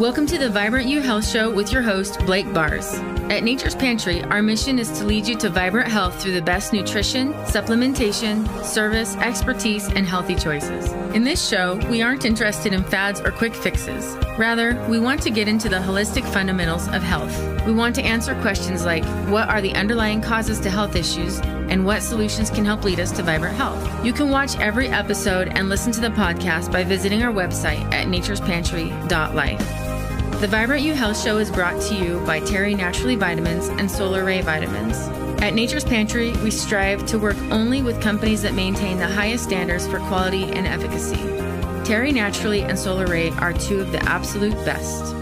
Welcome to the Vibrant You Health Show with your host, Blake Bars. At Nature's Pantry, our mission is to lead you to vibrant health through the best nutrition, supplementation, service, expertise, and healthy choices. In this show, we aren't interested in fads or quick fixes. Rather, we want to get into the holistic fundamentals of health. We want to answer questions like what are the underlying causes to health issues and what solutions can help lead us to vibrant health. You can watch every episode and listen to the podcast by visiting our website at naturespantry.life. The Vibrant You Health Show is brought to you by Terry Naturally Vitamins and Solaray Vitamins. At Nature's Pantry, we strive to work only with companies that maintain the highest standards for quality and efficacy. Terry Naturally and Solaray are two of the absolute best.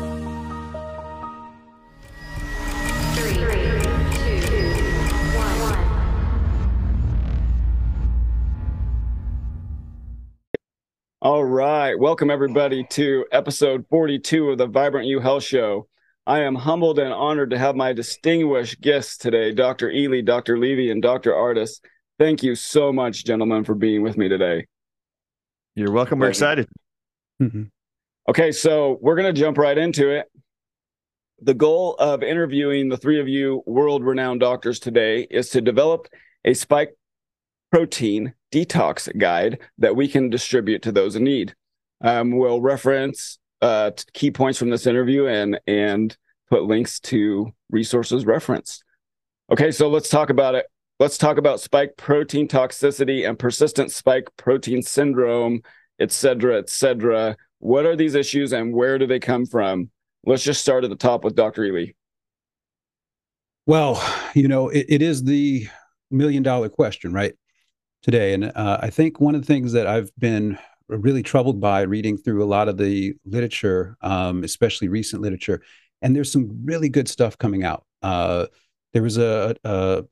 Right. Welcome, everybody, to episode 42 of the Vibrant You Health Show. I am humbled and honored to have my distinguished guests today, Dr. Ealy, Dr. Levy, and Dr. Ardis. Thank you so much, gentlemen, for being with me today. You're welcome. We're excited. Mm-hmm. Okay, so we're going to jump right into it. The goal of interviewing the three of you world renowned doctors today is to develop a spike protein detox guide that we can distribute to those in need. Um, we'll reference uh, key points from this interview and and put links to resources referenced. Okay, so let's talk about it. Let's talk about spike protein toxicity and persistent spike protein syndrome, et cetera, et cetera. What are these issues and where do they come from? Let's just start at the top with Dr. Ealy. Well, you know, it, it is the million dollar question, right? Today. And uh, I think one of the things that I've been really troubled by reading through a lot of the literature, um, especially recent literature, and there's some really good stuff coming out. Uh, there was a, a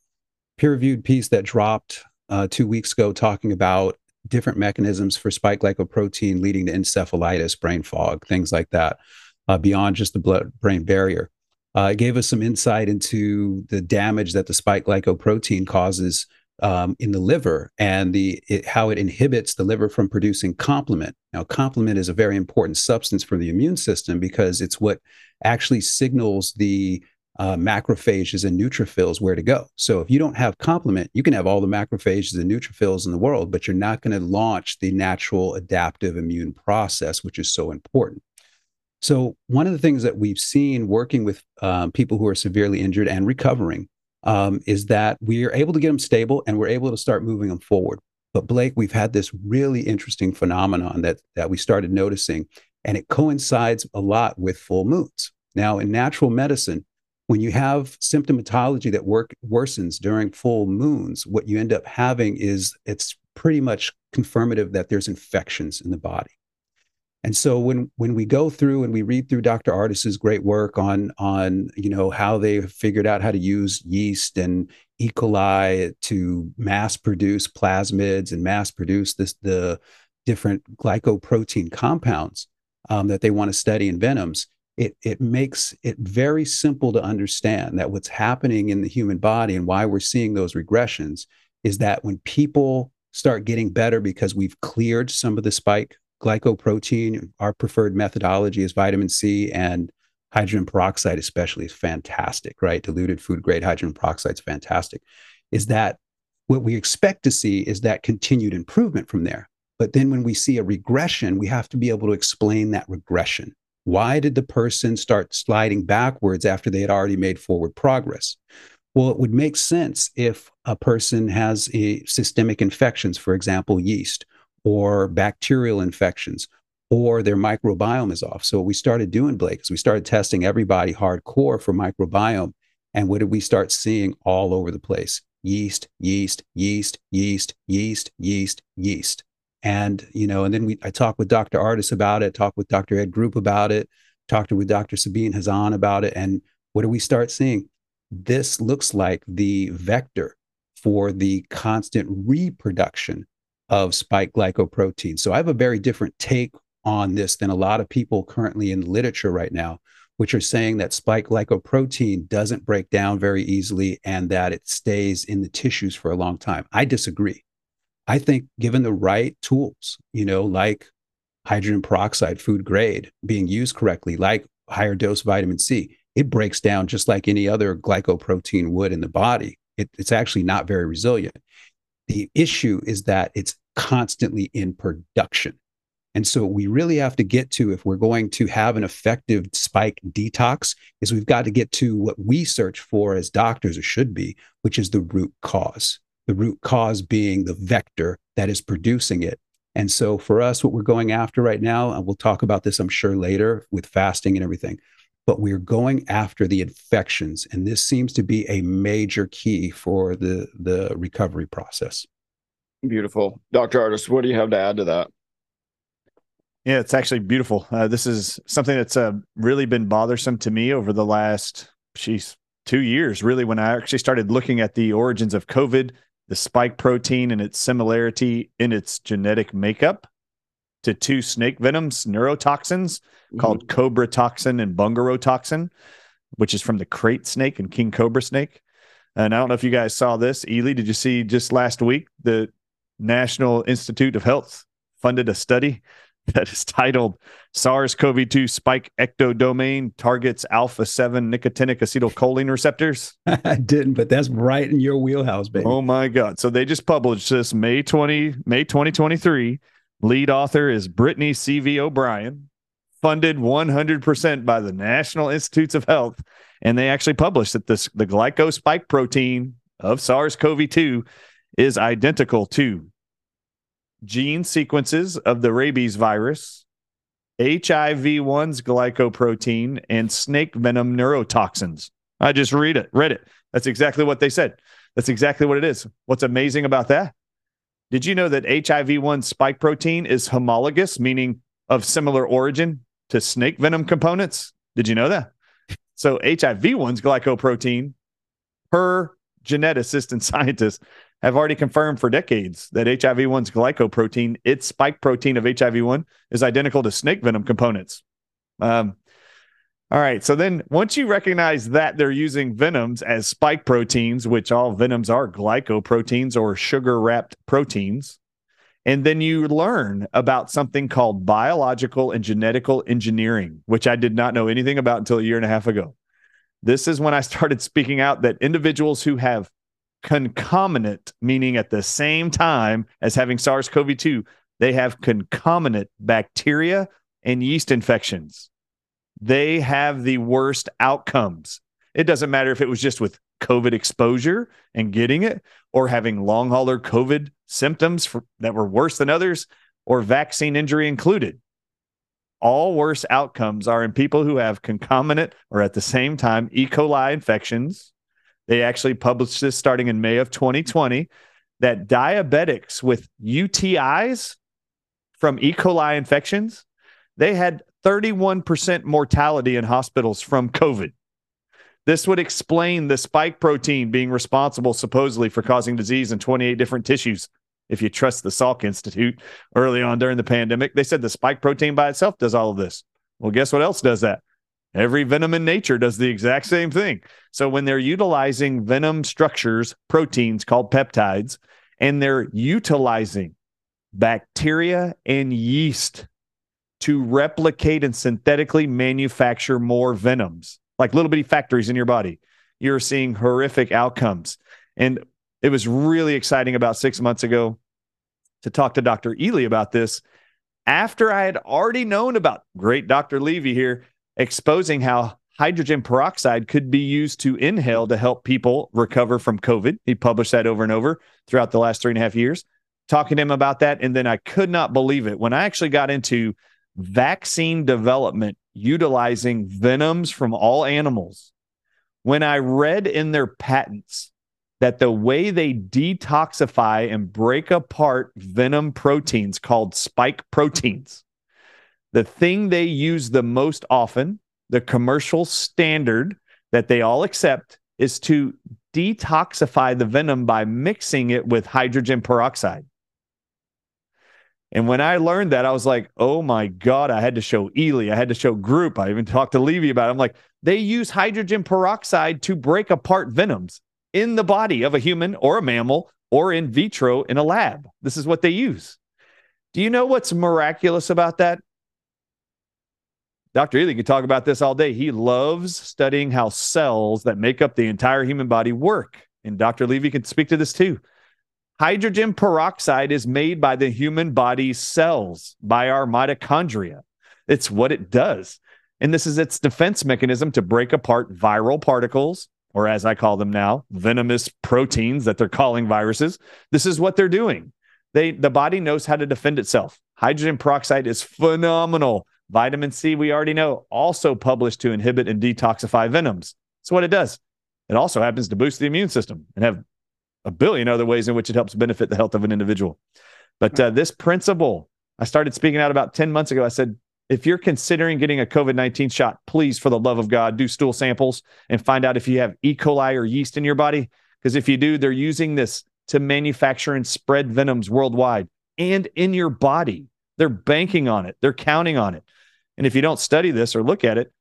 peer-reviewed piece that dropped uh, two weeks ago talking about different mechanisms for spike glycoprotein leading to encephalitis, brain fog, things like that, uh, beyond just the blood-brain barrier. Uh, it gave us some insight into the damage that the spike glycoprotein causes um, in the liver and the it, how it inhibits the liver from producing complement. Now, complement is a very important substance for the immune system because it's what actually signals the uh, macrophages and neutrophils where to go. So, if you don't have complement, you can have all the macrophages and neutrophils in the world, but you're not going to launch the natural adaptive immune process, which is so important. So, one of the things that we've seen working with um, people who are severely injured and recovering um, is that we are able to get them stable and we're able to start moving them forward. But Blake, we've had this really interesting phenomenon that that we started noticing, and it coincides a lot with full moons. Now, in natural medicine, when you have symptomatology that work worsens during full moons, what you end up having is it's pretty much confirmative that there's infections in the body. And so when when we go through and we read through Dr. Ardis's great work on on you know how they figured out how to use yeast and E. coli to mass produce plasmids and mass produce this the different glycoprotein compounds um, that they want to study in venoms, it it makes it very simple to understand that what's happening in the human body and why we're seeing those regressions is that when people start getting better because we've cleared some of the spike glycoprotein. Our preferred methodology is vitamin C and hydrogen peroxide, especially, is fantastic, right? Diluted food grade hydrogen peroxide is fantastic. Is that what we expect to see is that continued improvement from there. But then when we see a regression, we have to be able to explain that regression. Why did the person start sliding backwards after they had already made forward progress? Well, it would make sense if a person has a systemic infections, for example, yeast, or bacterial infections or their microbiome is off. So what we started doing, Blake, is we started testing everybody hardcore for microbiome. And what did we start seeing all over the place? Yeast, yeast, yeast, yeast, yeast, yeast, yeast. And, you know, and then we I talked with Dr. Ardis about it, talked with Dr. Ed Group about it, talked with Dr. Sabine Hazan about it. And what do we start seeing? This looks like the vector for the constant reproduction of spike glycoprotein. So I have a very different take on this than a lot of people currently in the literature right now, which are saying that spike glycoprotein doesn't break down very easily and that it stays in the tissues for a long time. I disagree. I think given the right tools, you know, like hydrogen peroxide food grade being used correctly, like higher dose vitamin C, it breaks down just like any other glycoprotein would in the body. It, it's actually not very resilient. The issue is that it's constantly in production. And so we really have to get to if we're going to have an effective spike detox is we've got to get to what we search for as doctors or should be, which is the root cause. The root cause being the vector that is producing it. And so for us, what we're going after right now, and we'll talk about this, I'm sure, later with fasting and everything, but we're going after the infections. And this seems to be a major key for the, the recovery process. Beautiful. Dr. Ardis, what do you have to add to that? Yeah, it's actually beautiful. Uh, this is something that's uh, really been bothersome to me over the last, she's two years, really, when I actually started looking at the origins of COVID, the spike protein and its similarity in its genetic makeup to two snake venoms, neurotoxins mm-hmm. called cobra toxin and bungarotoxin, which is from the krait snake and king cobra snake. And I don't know if you guys saw this. Ealy, did you see just last week the National Institute of Health funded a study that is titled SARS CoV 2 spike ectodomain targets alpha 7 nicotinic acetylcholine receptors? I didn't, but that's right in your wheelhouse, baby. Oh my God. So they just published this May 20, May 2023. Lead author is Brittany C.V. O'Brien, funded 100% by the National Institutes of Health. And they actually published that this, the glycospike protein of SARS CoV 2 is identical to gene sequences of the rabies virus, HIV-1's glycoprotein, and snake venom neurotoxins. I just read it, read it. That's exactly what they said. That's exactly what it is. What's amazing about that? Did you know that HIV-1 spike protein is homologous, meaning of similar origin to snake venom components? Did you know that? So HIV-1's glycoprotein, per geneticist and scientist, have already confirmed for decades that HIV-1's glycoprotein, its spike protein of HIV-1, is identical to snake venom components. Um, all right. So then once you recognize that they're using venoms as spike proteins, which all venoms are glycoproteins or sugar wrapped proteins, and then you learn about something called biological and genetical engineering, which I did not know anything about until a year and a half ago. This is when I started speaking out that individuals who have concomitant, meaning at the same time as having SARS CoV 2, they have concomitant bacteria and yeast infections. They have the worst outcomes. It doesn't matter if it was just with COVID exposure and getting it, or having long hauler COVID symptoms for, that were worse than others, or vaccine injury included. All worse outcomes are in people who have concomitant or at the same time E. coli infections, they actually published this starting in May of 2020 that diabetics with UTIs from E. coli infections, they had 31% mortality in hospitals from COVID. This would explain the spike protein being responsible supposedly for causing disease in 28 different tissues. If you trust the Salk Institute early on during the pandemic, they said the spike protein by itself does all of this. Well, guess what else does that? Every venom in nature does the exact same thing. So when they're utilizing venom structures, proteins called peptides, and they're utilizing bacteria and yeast to replicate and synthetically manufacture more venoms, like little bitty factories in your body, you're seeing horrific outcomes. And it was really exciting about six months ago to talk to Dr. Ealy about this after I had already known about great Dr. Levy here exposing how hydrogen peroxide could be used to inhale to help people recover from COVID. He published that over and over throughout the last three and a half years, talking to him about that. And then I could not believe it when I actually got into vaccine development utilizing venoms from all animals. When I read in their patents that the way they detoxify and break apart venom proteins called spike proteins the thing they use the most often, the commercial standard that they all accept, is to detoxify the venom by mixing it with hydrogen peroxide. And when I learned that, I was like, oh my God, I had to show Ealy, I had to show Group. I even talked to Levy about it. I'm like, they use hydrogen peroxide to break apart venoms in the body of a human or a mammal or in vitro in a lab. This is what they use. Do you know what's miraculous about that? Dr. Ealy could talk about this all day. He loves studying how cells that make up the entire human body work. And Dr. Levy can speak to this too. Hydrogen peroxide is made by the human body's cells, by our mitochondria. It's what it does. And this is its defense mechanism to break apart viral particles, or as I call them now, venomous proteins that they're calling viruses. This is what they're doing. They, the body knows how to defend itself. Hydrogen peroxide is phenomenal. Vitamin C, we already know, also published to inhibit and detoxify venoms. That's what it does. It also happens to boost the immune system and have a billion other ways in which it helps benefit the health of an individual. But uh, this principle, I started speaking out about 10 months ago. I said, if you're considering getting a COVID 19 shot, please, for the love of God, do stool samples and find out if you have E. coli or yeast in your body. Because if you do, they're using this to manufacture and spread venoms worldwide and in your body. They're banking on it, they're counting on it. And if you don't study this or look at it,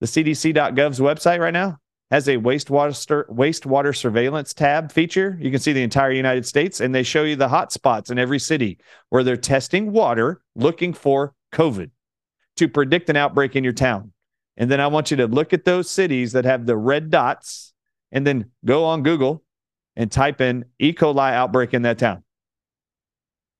the CDC.gov's website right now has a wastewater wastewater surveillance tab feature. You can see the entire United States, and they show you the hot spots in every city where they're testing water looking for COVID to predict an outbreak in your town. And then I want you to look at those cities that have the red dots, and then go on Google and type in E. coli outbreak in that town.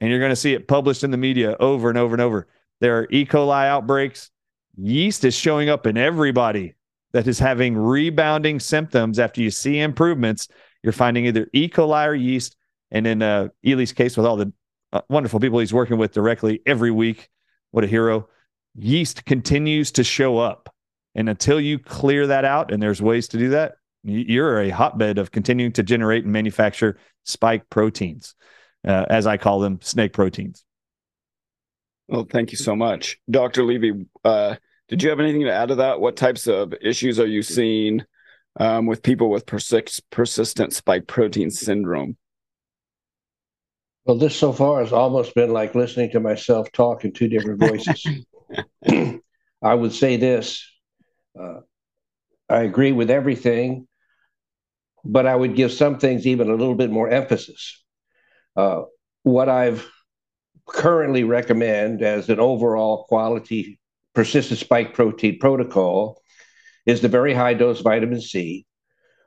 And you're going to see it published in the media over and over and over. There are E. coli outbreaks. Yeast is showing up in everybody that is having rebounding symptoms after you see improvements, you're finding either E. coli or yeast. And in uh, Ealy's case, with all the uh, wonderful people he's working with directly every week, what a hero, yeast continues to show up. And until you clear that out, and there's ways to do that, you're a hotbed of continuing to generate and manufacture spike proteins, uh, as I call them, snake proteins. Well, thank you so much. Dr. Levy, uh, did you have anything to add to that? What types of issues are you seeing um, with people with persist- persistent spike protein syndrome? Well, this so far has almost been like listening to myself talk in two different voices. I would say this uh, I agree with everything, but I would give some things even a little bit more emphasis. Uh, what I've currently recommend as an overall quality persistent spike protein protocol is the very high dose vitamin C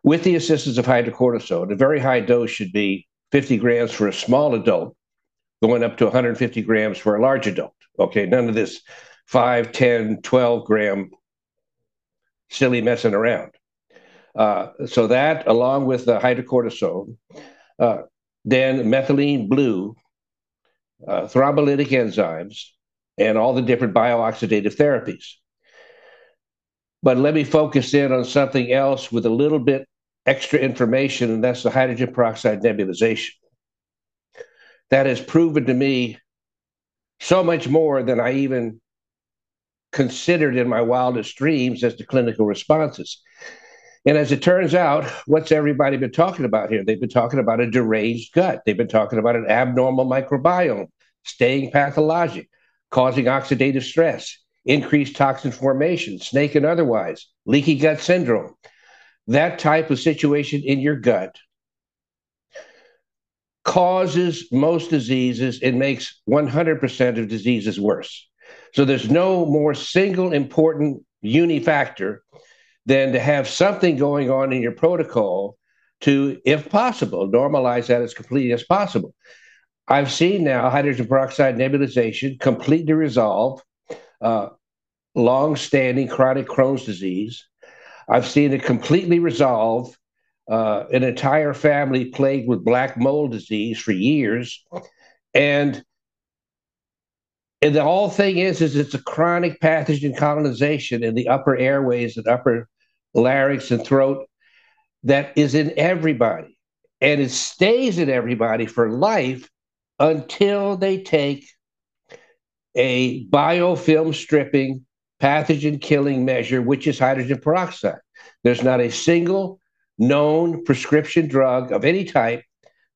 with the assistance of hydrocortisone. A very high dose should be 50 grams for a small adult, going up to 150 grams for a large adult. Okay, none of this 5, 10, 12 gram silly messing around. Uh, so that, along with the hydrocortisone, uh, then methylene blue, uh, thrombolytic enzymes, and all the different biooxidative therapies. But let me focus in on something else with a little bit extra information, and that's the hydrogen peroxide nebulization. That has proven to me so much more than I even considered in my wildest dreams as to clinical responses. And as it turns out, what's everybody been talking about here? They've been talking about a deranged gut. They've been talking about an abnormal microbiome, staying pathologic, causing oxidative stress, increased toxin formation, snake and otherwise, leaky gut syndrome. That type of situation in your gut causes most diseases and makes 100% of diseases worse. So there's no more single important unifactor than to have something going on in your protocol to, if possible, normalize that as completely as possible. I've seen now hydrogen peroxide nebulization completely resolve uh, long standing chronic Crohn's disease. I've seen it completely resolve uh, an entire family plagued with black mold disease for years. And and the whole thing is, is it's a chronic pathogen colonization in the upper airways and upper larynx and throat that is in everybody. And it stays in everybody for life until they take a biofilm stripping pathogen killing measure, which is hydrogen peroxide. There's not a single known prescription drug of any type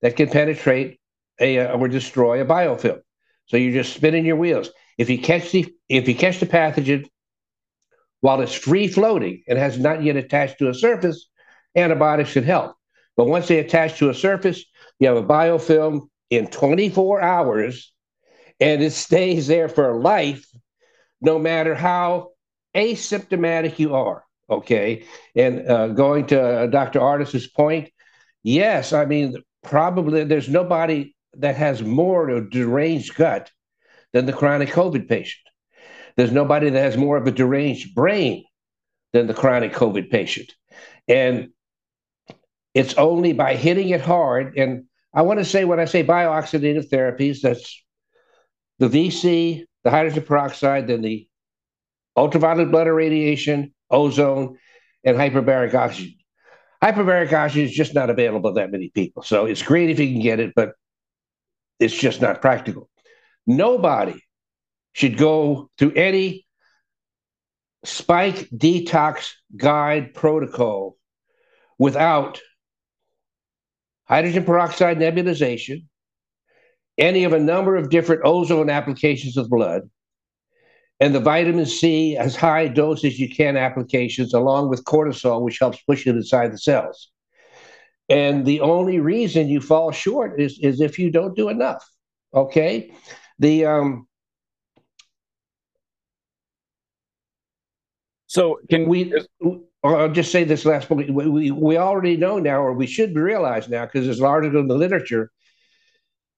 that can penetrate a, uh, or destroy a biofilm. So you're just spinning your wheels. If you catch the if you catch the pathogen while it's free floating and has not yet attached to a surface, antibiotics should help. But once they attach to a surface, you have a biofilm in 24 hours and it stays there for life, no matter how asymptomatic you are, okay, and uh, going to uh, Dr. Ardis's point, yes, I mean, probably there's nobody that has more of a deranged gut than the chronic COVID patient. There's nobody that has more of a deranged brain than the chronic COVID patient. And it's only by hitting it hard. And I want to say, when I say biooxidative therapies, that's the VC, the hydrogen peroxide, then the ultraviolet blood irradiation, ozone, and hyperbaric oxygen. Hyperbaric oxygen is just not available to that many people. So it's great if you can get it, but it's just not practical. Nobody should go through any spike detox guide protocol without hydrogen peroxide nebulization, any of a number of different ozone applications of blood, and the vitamin C as high dose as you can applications, along with cortisol, which helps push it inside the cells. And the only reason you fall short is, is if you don't do enough. Okay. The um so can we I'll just say this last point. We, we, already know now, or we should realize now, because there's an article in the literature,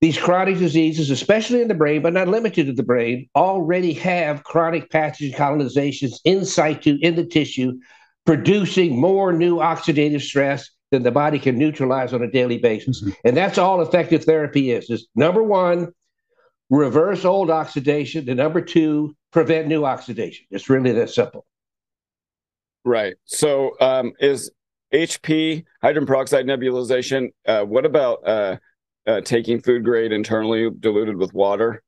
these chronic diseases, especially in the brain, but not limited to the brain, already have chronic pathogen colonizations in situ in the tissue, producing more new oxidative stress than the body can neutralize on a daily basis. Mm-hmm. And that's all effective therapy is. Is number one, reverse old oxidation, and number two, prevent new oxidation. It's really that simple. Right. So um, is HP hydrogen peroxide nebulization? Uh, what about uh, uh, taking food grade internally diluted with water?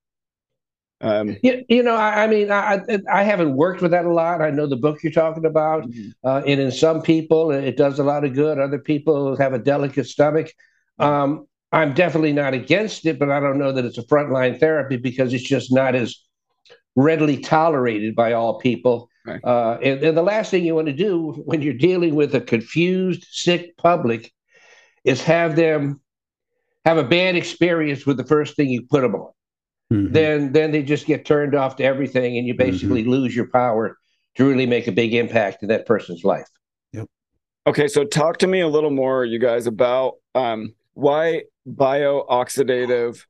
Um, you, you know, I, I, mean, I I haven't worked with that a lot. I know the book you're talking about, mm-hmm. uh, and in some people it does a lot of good. Other people have a delicate stomach. Um, I'm definitely not against it, but I don't know that it's a frontline therapy because it's just not as readily tolerated by all people. Right. Uh, and, and the last thing you want to do when you're dealing with a confused, sick public is have them have a bad experience with the first thing you put them on. Mm-hmm. Then, then they just get turned off to everything, and you basically mm-hmm. lose your power to really make a big impact in that person's life. Yep. Okay, so talk to me a little more, you guys, about um, why bio-oxidative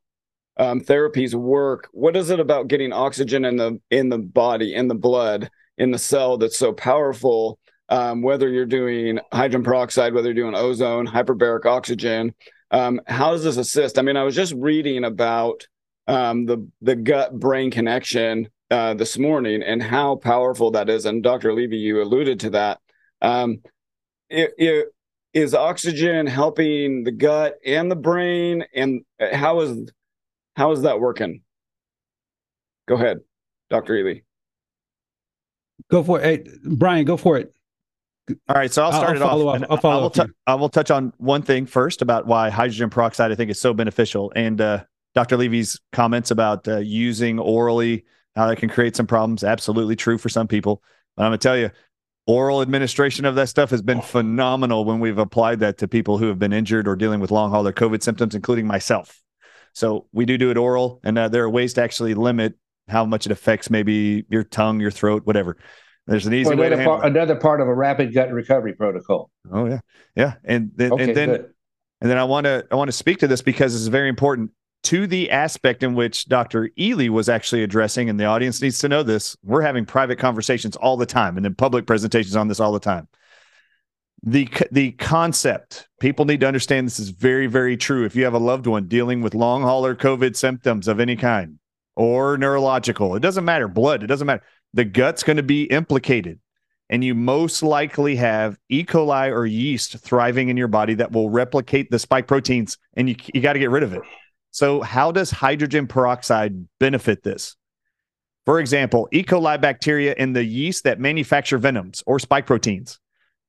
um, therapies work. What is it about getting oxygen in the in the body, in the blood, in the cell that's so powerful? Um, whether you're doing hydrogen peroxide, whether you're doing ozone, hyperbaric oxygen, um, how does this assist? I mean, I was just reading about um, the the gut brain connection uh, this morning and how powerful that is. And Dr. Levy, you alluded to that. Um, it, it, is oxygen helping the gut and the brain, and how is how is that working? Go ahead, Dr. Ealy. Go for it, hey, Bryan. Go for it. All right, so I'll start I'll it follow off. Up. I'll follow I will, t- I will touch on one thing first about why hydrogen peroxide I think is so beneficial, and uh, Dr. Levy's comments about uh, using orally how that can create some problems. Absolutely true for some people, but I'm gonna tell you, oral administration of that stuff has been phenomenal when we've applied that to people who have been injured or dealing with long hauler COVID symptoms, including myself. So we do do it oral, and uh, there are ways to actually limit how much it affects maybe your tongue, your throat, whatever. There's an easy well, way to part, another part of a rapid gut recovery protocol. Oh yeah, yeah, and then okay, and then good. and then I want to I want to speak to this because it's very important to the aspect in which Dr. Ealy was actually addressing, and the audience needs to know this. We're having private conversations all the time, and then public presentations on this all the time. The the concept people need to understand this is very very true. If you have a loved one dealing with long hauler COVID symptoms of any kind or neurological, it doesn't matter. Blood, it doesn't matter the gut's going to be implicated. And you most likely have E. coli or yeast thriving in your body that will replicate the spike proteins, and you, you got to get rid of it. So, how does hydrogen peroxide benefit this? For example, E. coli bacteria and the yeast that manufacture venoms or spike proteins,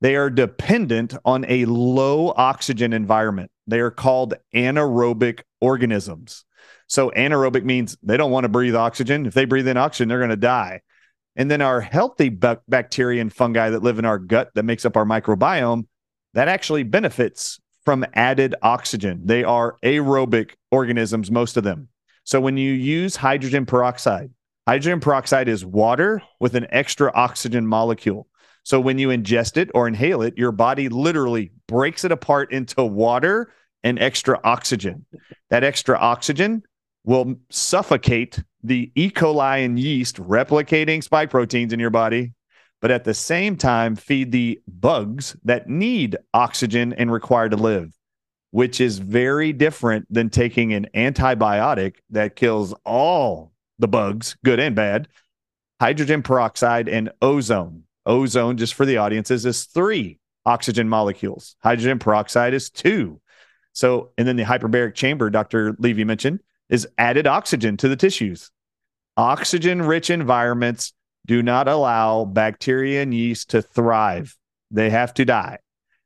they are dependent on a low oxygen environment. They are called anaerobic organisms. So, anaerobic means they don't want to breathe oxygen. If they breathe in oxygen, they're going to die. And then our healthy bacteria and fungi that live in our gut that makes up our microbiome, that actually benefits from added oxygen. They are aerobic organisms, most of them. So when you use hydrogen peroxide, Hydrogen peroxide is water with an extra oxygen molecule. So when you ingest it or inhale it, your body literally breaks it apart into water and extra oxygen. That extra oxygen will suffocate the E. coli and yeast replicating spike proteins in your body, but at the same time, feed the bugs that need oxygen and require to live, which is very different than taking an antibiotic that kills all the bugs, good and bad. Hydrogen peroxide and ozone. Ozone, just for the audiences, is three oxygen molecules. Hydrogen peroxide is two. So, and then the hyperbaric chamber, Dr. Levy mentioned, is added oxygen to the tissues. Oxygen rich environments do not allow bacteria and yeast to thrive, they have to die.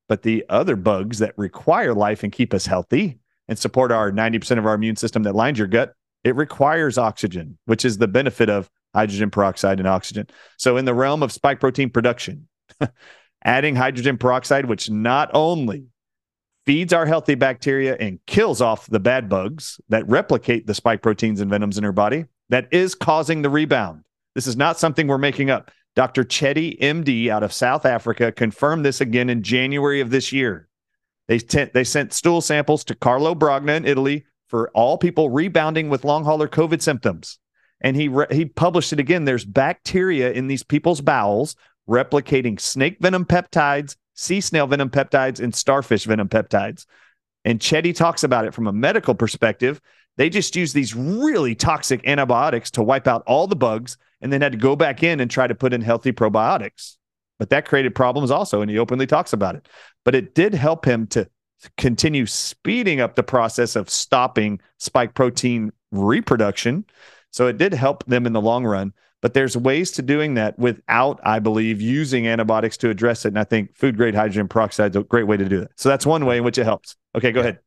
But the other bugs that require life and keep us healthy and support our 90% of our immune system that lines your gut, it requires oxygen, which is the benefit of hydrogen peroxide and oxygen. So, in the realm of spike protein production, adding hydrogen peroxide, which not only feeds our healthy bacteria and kills off the bad bugs that replicate the spike proteins and venoms in our body that is causing the rebound. This is not something we're making up. Dr. Chetty, MD, out of South Africa, confirmed this again in January of this year. They, t- they sent stool samples to Carlo Brogna in Italy for all people rebounding with long hauler COVID symptoms. And he, re- he published it again. There's bacteria in these people's bowels replicating snake venom peptides sea snail venom peptides and starfish venom peptides. And Chetty talks about it from a medical perspective. They just use these really toxic antibiotics to wipe out all the bugs and then had to go back in and try to put in healthy probiotics. But that created problems also, and he openly talks about it. But it did help him to continue speeding up the process of stopping spike protein reproduction. So it did help them in the long run. But there's ways to doing that without, I believe, using antibiotics to address it. And I think food grade hydrogen peroxide is a great way to do that. So that's one way in which it helps. Okay, go ahead.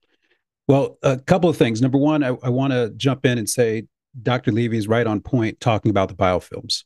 Well, a couple of things. Number one, I, I want to jump in and say Dr. Levy is right on point talking about the biofilms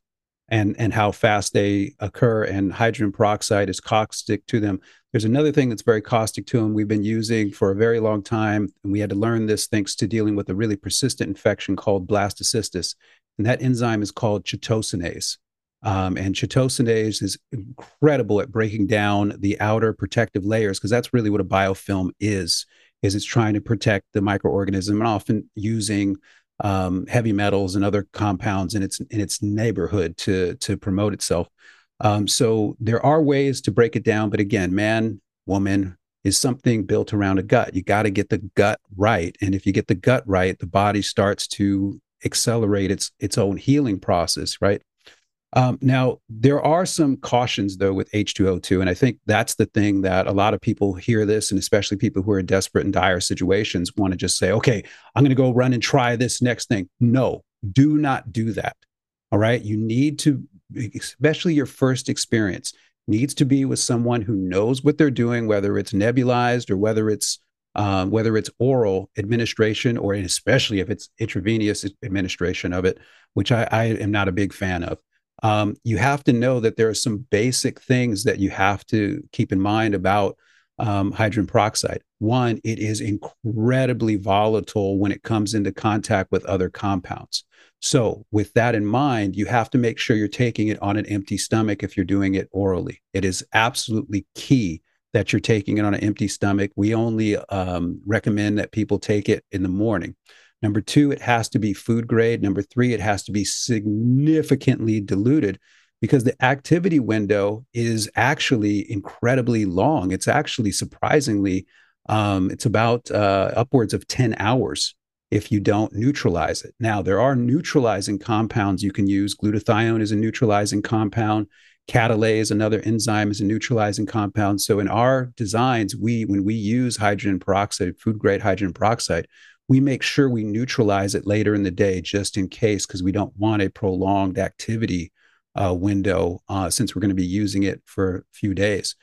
and and how fast they occur and hydrogen peroxide is caustic to them there's another thing that's very caustic to them we've been using for a very long time and we had to learn this thanks to dealing with a really persistent infection called blastocystis and that enzyme is called chitosanase. Um, and chitosanase is incredible at breaking down the outer protective layers because that's really what a biofilm is. Is it's trying to protect the microorganism and often using um, heavy metals and other compounds in its in its neighborhood to to promote itself. Um, so there are ways to break it down, but again, man, woman is something built around a gut. You got to get the gut right, and if you get the gut right, the body starts to accelerate its its own healing process, right? Um, now, there are some cautions though with H2O2, and I think that's the thing that a lot of people hear this, and especially people who are in desperate and dire situations want to just say, "Okay, I'm going to go run and try this next thing." No, do not do that. All right, you need to, especially your first experience, needs to be with someone who knows what they're doing, whether it's nebulized or whether it's um, whether it's oral administration or especially if it's intravenous administration of it, which I, I am not a big fan of. Um, you have to know that there are some basic things that you have to keep in mind about um, hydrogen peroxide. One, it is incredibly volatile when it comes into contact with other compounds. So, with that in mind, you have to make sure you're taking it on an empty stomach if you're doing it orally. It is absolutely key that you're taking it on an empty stomach. We only um, recommend that people take it in the morning. Number two, it has to be food grade. Number three, it has to be significantly diluted because the activity window is actually incredibly long. It's actually surprisingly, um, it's about uh, upwards of 10 hours if you don't neutralize it. Now, there are neutralizing compounds you can use. Glutathione is a neutralizing compound. Catalase, another enzyme, is a neutralizing compound. So in our designs, we when we use hydrogen peroxide, food grade hydrogen peroxide, we make sure we neutralize it later in the day just in case because we don't want a prolonged activity uh, window uh, since we're going to be using it for a few days.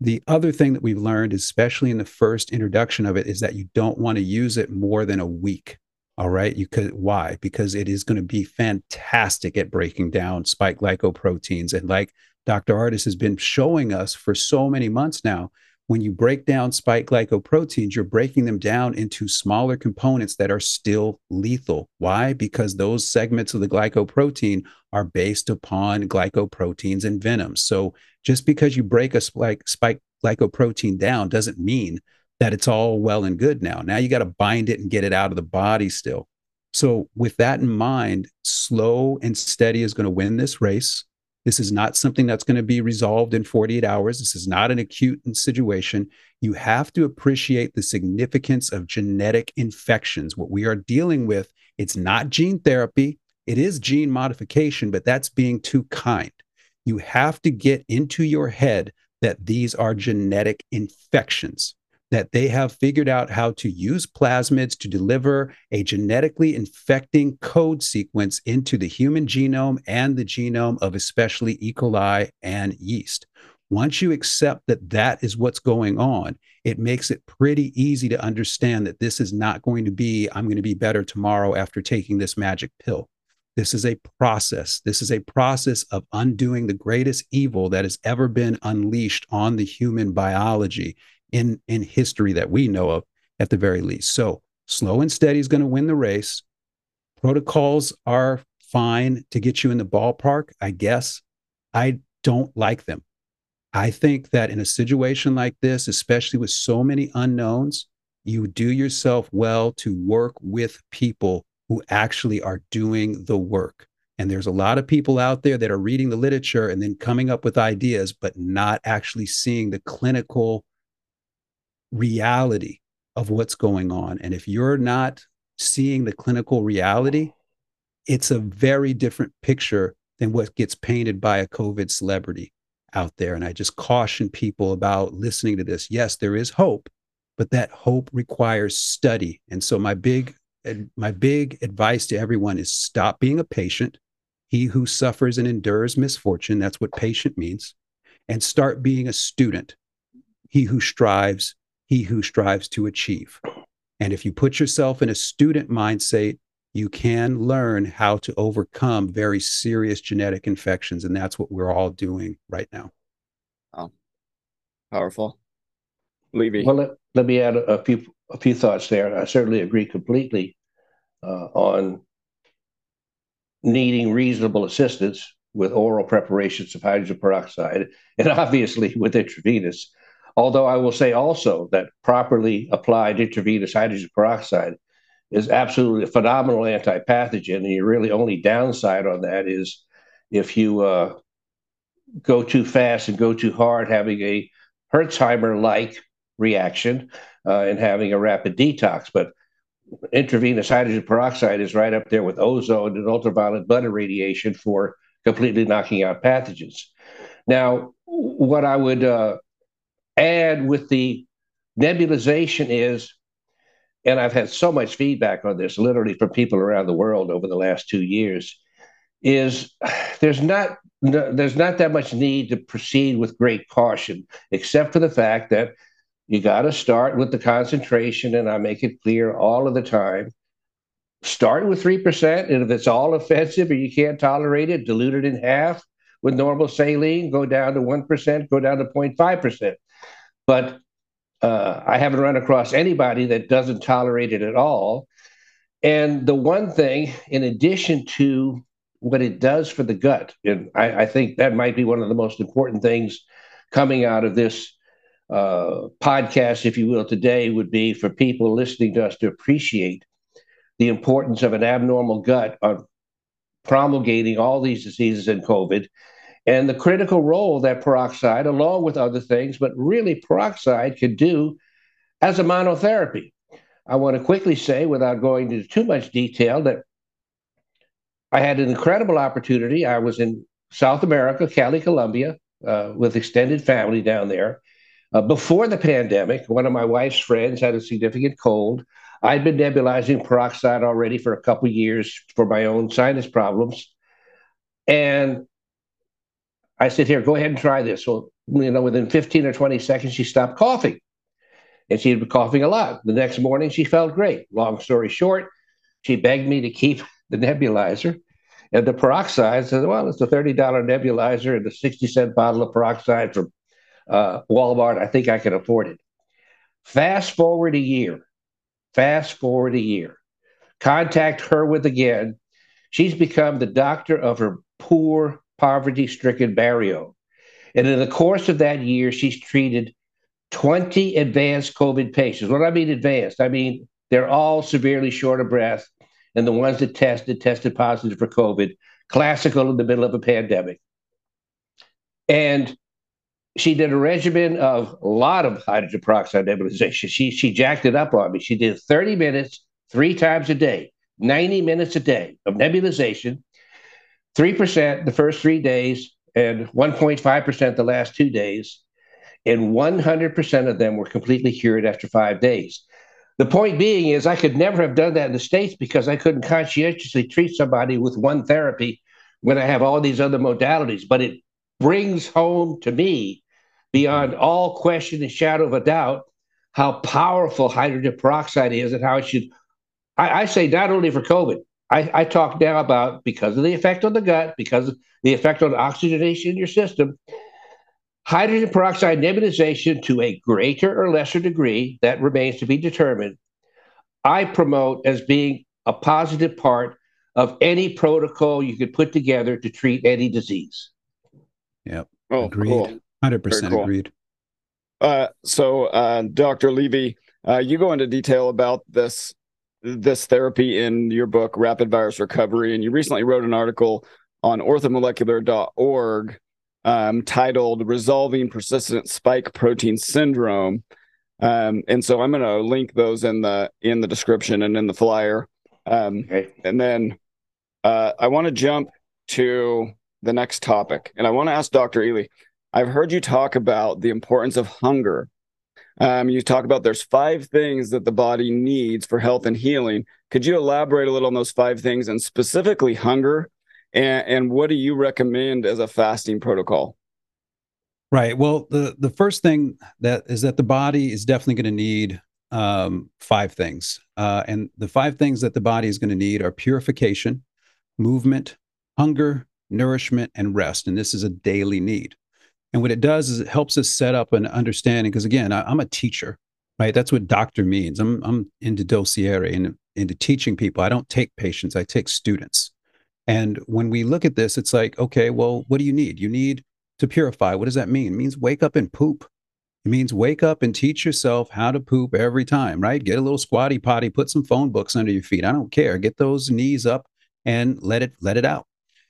The other thing that we've learned, especially in the first introduction of it, is that you don't want to use it more than a week. All right. You could why? Because it is going to be fantastic at breaking down spike glycoproteins. And like Dr. Ardis has been showing us for so many months now, when you break down spike glycoproteins, you're breaking them down into smaller components that are still lethal. Why? Because those segments of the glycoprotein are based upon glycoproteins and venoms. So just because you break a spike, spike glycoprotein down doesn't mean that it's all well and good now. Now you got to bind it and get it out of the body still. So, with that in mind, slow and steady is going to win this race. This is not something that's going to be resolved in 48 hours. This is not an acute situation. You have to appreciate the significance of genetic infections. What we are dealing with, it's not gene therapy, it is gene modification, but that's being too kind. You have to get into your head that these are genetic infections that they have figured out how to use plasmids to deliver a genetically infecting code sequence into the human genome and the genome of especially E. coli and yeast. Once you accept that that is what's going on, it makes it pretty easy to understand that this is not going to be, I'm going to be better tomorrow after taking this magic pill. This is a process. This is a process of undoing the greatest evil that has ever been unleashed on the human biology in in history that we know of at the very least. So slow and steady is going to win the race. Protocols are fine to get you in the ballpark, I guess. I don't like them. I think that in a situation like this, especially with so many unknowns, you do yourself well to work with people who actually are doing the work. And there's a lot of people out there that are reading the literature and then coming up with ideas, but not actually seeing the clinical reality of what's going on. And if you're not seeing the clinical reality, it's a very different picture than what gets painted by a COVID celebrity out there. And I just caution people about listening to this. Yes, there is hope, but that hope requires study. And so my big my big advice to everyone is stop being a patient. He who suffers and endures misfortune, that's what patient means, and start being a student. He who strives he who strives to achieve. And if you put yourself in a student mindset, you can learn how to overcome very serious genetic infections. And that's what we're all doing right now. Oh, powerful. Levy. Well, let, let me add a few a few thoughts there. I certainly agree completely uh, on needing reasonable assistance with oral preparations of hydrogen peroxide and obviously with intravenous. Although I will say also that properly applied intravenous hydrogen peroxide is absolutely a phenomenal antipathogen. And your really only downside on that is if you uh, go too fast and go too hard, having a Herxheimer like reaction uh, and having a rapid detox. But intravenous hydrogen peroxide is right up there with ozone and ultraviolet blood irradiation for completely knocking out pathogens. Now, what I would uh, add with the nebulization is, and I've had so much feedback on this, literally from people around the world over the last two years, is there's not there's not that much need to proceed with great caution, except for the fact that you got to start with the concentration, and I make it clear all of the time. Start with 3%, and if it's all offensive or you can't tolerate it, dilute it in half with normal saline, go down to 1%, go down to 0.5%. But uh, I haven't run across anybody that doesn't tolerate it at all. And the one thing, in addition to what it does for the gut, and I, I think that might be one of the most important things coming out of this uh, podcast, if you will, today, would be for people listening to us to appreciate the importance of an abnormal gut on promulgating all these diseases and COVID and the critical role that peroxide, along with other things, but really peroxide could do as a monotherapy. I want to quickly say, without going into too much detail, that I had an incredible opportunity. I was in South America, Cali, Colombia, uh, with extended family down there. Uh, before the pandemic, one of my wife's friends had a significant cold. I'd been nebulizing peroxide already for a couple years for my own sinus problems. And I said, here, go ahead and try this. Well, you know, within 15 or 20 seconds, she stopped coughing. And she had been coughing a lot. The next morning, she felt great. Long story short, she begged me to keep the nebulizer. And the peroxide said, well, it's a $30 nebulizer and a 60 cent bottle of peroxide from uh, Walmart. I think I can afford it. Fast forward a year. Fast forward a year. Contact her with again. She's become the doctor of her poor, poverty stricken barrio. And in the course of that year, she's treated 20 advanced COVID patients. What I mean advanced, I mean they're all severely short of breath. And the ones that tested, tested positive for COVID, classical in the middle of a pandemic. And she did a regimen of a lot of hydrogen peroxide nebulization. She, she jacked it up on me. She did 30 minutes, three times a day, 90 minutes a day of nebulization, 3% the first three days, and 1.5% the last two days. And 100% of them were completely cured after five days. The point being is, I could never have done that in the States because I couldn't conscientiously treat somebody with one therapy when I have all these other modalities. But it brings home to me, beyond all question and shadow of a doubt, how powerful hydrogen peroxide is and how it should. I, I say not only for COVID, I, I, talk now about because of the effect on the gut, because of the effect on oxygenation in your system, hydrogen peroxide nebulization to a greater or lesser degree, that remains to be determined, I promote as being a positive part of any protocol you could put together to treat any disease. Yep. Oh, agreed. Cool. 100% cool. agreed. Uh, so, uh, Dr. Levy, uh, you go into detail about this this therapy in your book, Rapid Virus Recovery, and you recently wrote an article on orthomolecular.org um, titled "Resolving Persistent Spike Protein Syndrome." Um, and so I'm going to link those in the in the description and in the flyer. Um, okay. And then uh, I want to jump to the next topic, and I want to ask Dr. Ealy. I've heard you talk about the importance of hunger. Um, you talk about there's five things that the body needs for health and healing. Could you elaborate a little on those five things and specifically hunger and, and what do you recommend as a fasting protocol? Right. Well, the the first thing that is that the body is definitely going to need um, five things, uh, and the five things that the body is going to need are purification, movement, hunger, nourishment, and rest. And this is a daily need. And what it does is it helps us set up an understanding. Because again, I, am a teacher, right? That's what doctor means. I'm I'm into docere and into teaching people. I don't take patients. I take students. And when we look at this, it's like, okay, well, what do you need? You need to purify. What does that mean? It means wake up and poop. It means wake up and teach yourself how to poop every time, right? Get a little squatty potty, put some phone books under your feet. I don't care. Get those knees up and let it let it out.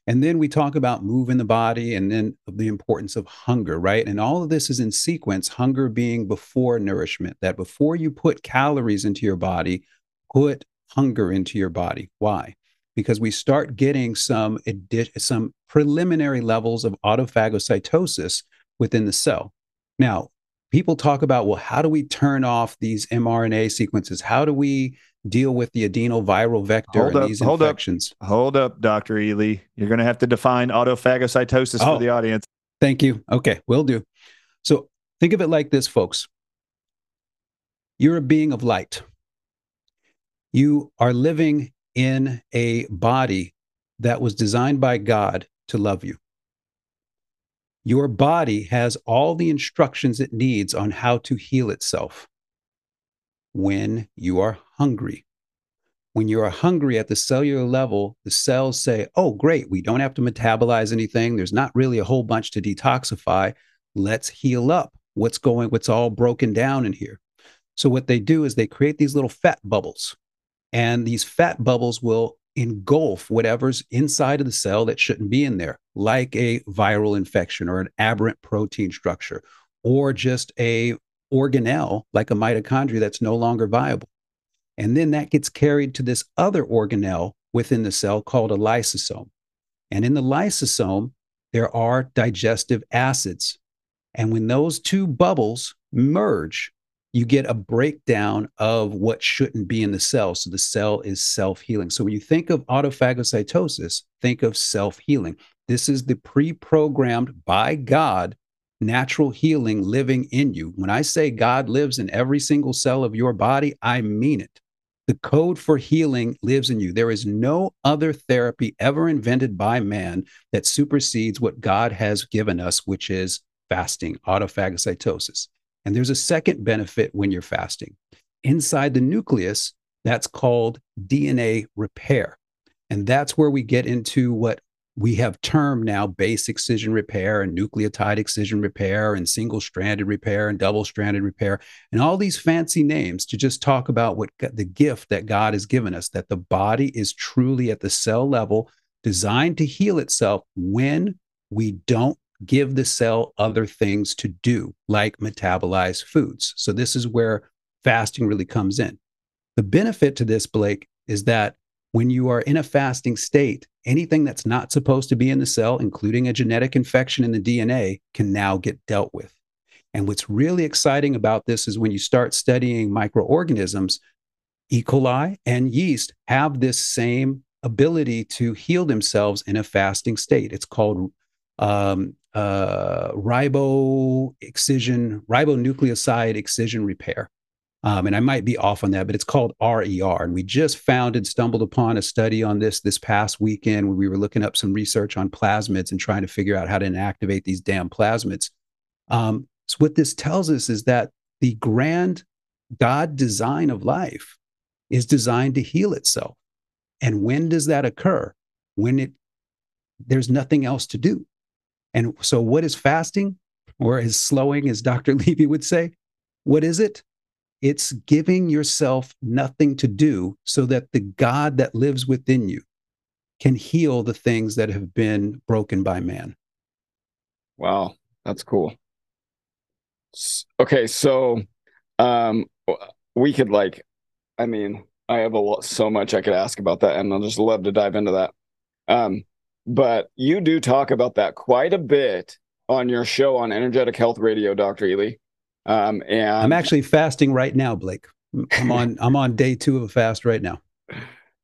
And then we talk about moving the body and then the importance of hunger, right? And all of this is in sequence, hunger being before nourishment, that before you put calories into your body, put hunger into your body. Why? because we start getting some some preliminary levels of autophagocytosis within the cell. Now, people talk about, well, how do we turn off these mRNA sequences? How do we deal with the adenoviral vector hold up, these hold infections? Up, hold up, Dr. Ealy. You're going to have to define autophagocytosis oh, for the audience. Thank you. Okay, will do. So think of it like this, folks. You're a being of light. You are living in a body that was designed by God to love you. Your body has all the instructions it needs on how to heal itself when you are hungry. When you are hungry at the cellular level, the cells say, Oh, great, we don't have to metabolize anything. There's not really a whole bunch to detoxify. Let's heal up. What's going, what's all broken down in here? So, what they do is they create these little fat bubbles and these fat bubbles will engulf whatever's inside of the cell that shouldn't be in there, like a viral infection or an aberrant protein structure, or just a organelle like a mitochondria that's no longer viable. And then that gets carried to this other organelle within the cell called a lysosome. And in the lysosome, there are digestive acids. And when those two bubbles merge, you get a breakdown of what shouldn't be in the cell. So the cell is self healing. So when you think of autophagocytosis, think of self healing. This is the pre programmed by God natural healing living in you. When I say God lives in every single cell of your body, I mean it. The code for healing lives in you. There is no other therapy ever invented by man that supersedes what God has given us, which is fasting, autophagocytosis. And there's a second benefit when you're fasting. Inside the nucleus, that's called DNA repair. And that's where we get into what we have termed now base excision repair and nucleotide excision repair and single stranded repair and double stranded repair and all these fancy names to just talk about what the gift that God has given us that the body is truly at the cell level designed to heal itself when we don't give the cell other things to do like metabolize foods. So this is where fasting really comes in. The benefit to this Blake is that when you are in a fasting state, anything that's not supposed to be in the cell, including a genetic infection in the DNA, can now get dealt with. And what's really exciting about this is when you start studying microorganisms, E. coli and yeast have this same ability to heal themselves in a fasting state. It's called um, uh, ribo excision, ribonucleoside excision repair. Um, and I might be off on that, but it's called RER. And we just found and stumbled upon a study on this this past weekend where we were looking up some research on plasmids and trying to figure out how to inactivate these damn plasmids. Um, so, what this tells us is that the grand God design of life is designed to heal itself. And when does that occur? When it there's nothing else to do. And so, what is fasting, or is slowing, as Dr. Levy would say? What is it? It's giving yourself nothing to do so that the God that lives within you can heal the things that have been broken by man. Wow, that's cool. Okay, so um we could like I mean, I have a lot so much I could ask about that and I'll just love to dive into that. Um but you do talk about that quite a bit on your show on Energetic Health Radio, Dr. Ealy. Um, and I'm actually fasting right now, Blake. I'm on I'm on day two of a fast right now.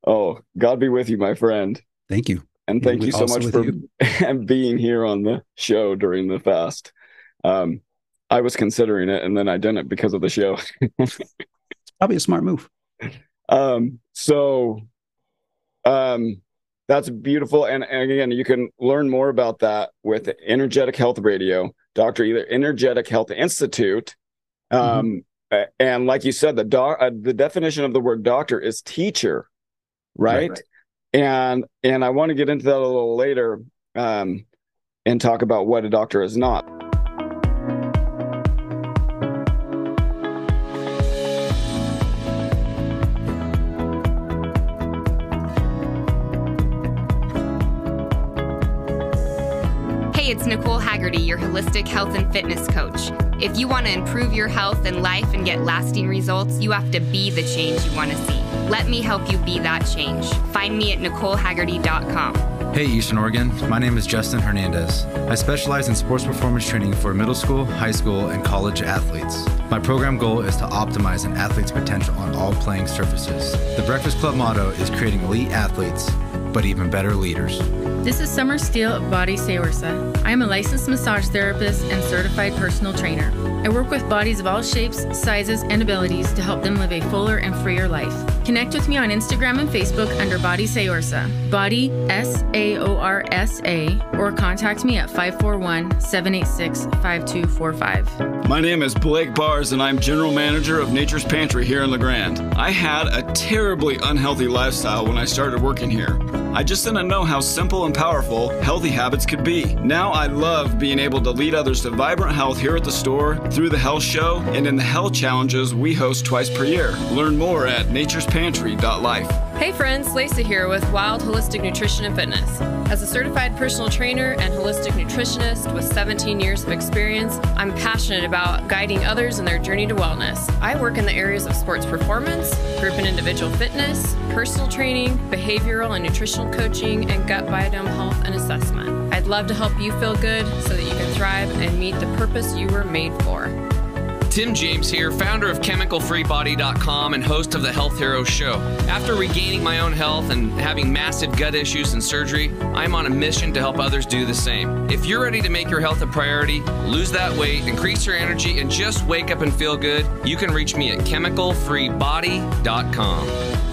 Oh, God be with you, my friend. Thank you. And thank you so much for being here on the show during the fast. Um, I was considering it and then I didn't because of the show. it's probably a smart move. Um, so um that's beautiful. And, and, again, you can learn more about that with Energetic Health Radio, Dr. Either Energetic Health Institute. Um, mm-hmm. And like you said, the, doc, uh, the definition of the word doctor is teacher, right? right, right. And and I want to get into that a little later um, and talk about what a doctor is not. It's Nicole Haggerty, your holistic health and fitness coach. If you want to improve your health and life and get lasting results, you have to be the change you want to see. Let me help you be that change. Find me at NicoleHaggerty.com. Hey, Eastern Oregon. My name is Justin Hernandez. I specialize in sports performance training for middle school, high school, and college athletes. My program goal is to optimize an athlete's potential on all playing surfaces. The Breakfast Club motto is creating elite athletes, but even better leaders. This is Summer Steele of Body Saorsa. I am a licensed massage therapist and certified personal trainer. I work with bodies of all shapes, sizes, and abilities to help them live a fuller and freer life. Connect with me on Instagram and Facebook under Body Saorsa, Body S A O R S A, or contact me at 541 786 5245. My name is Blake Bars, and I'm General Manager of Nature's Pantry here in La Grande. I had a terribly unhealthy lifestyle when I started working here. I just didn't know how simple and powerful healthy habits could be. Now I love being able to lead others to vibrant health here at the store, through the health show, and in the health challenges we host twice per year. Learn more at naturespantry.life. Hey friends, Lacey here with Wild Holistic Nutrition and Fitness. As a certified personal trainer and holistic nutritionist with 17 years of experience, I'm passionate about guiding others in their journey to wellness. I work in the areas of sports performance, group and individual fitness, personal training, behavioral and nutritional coaching, and gut biodome health and assessment. I'd love to help you feel good so that you can thrive and meet the purpose you were made for. Tim James here, founder of ChemicalFreeBody.com and host of the Health Hero Show. After regaining my own health and having massive gut issues and surgery, I'm on a mission to help others do the same. If you're ready to make your health a priority, lose that weight, increase your energy, and just wake up and feel good, you can reach me at ChemicalFreeBody.com.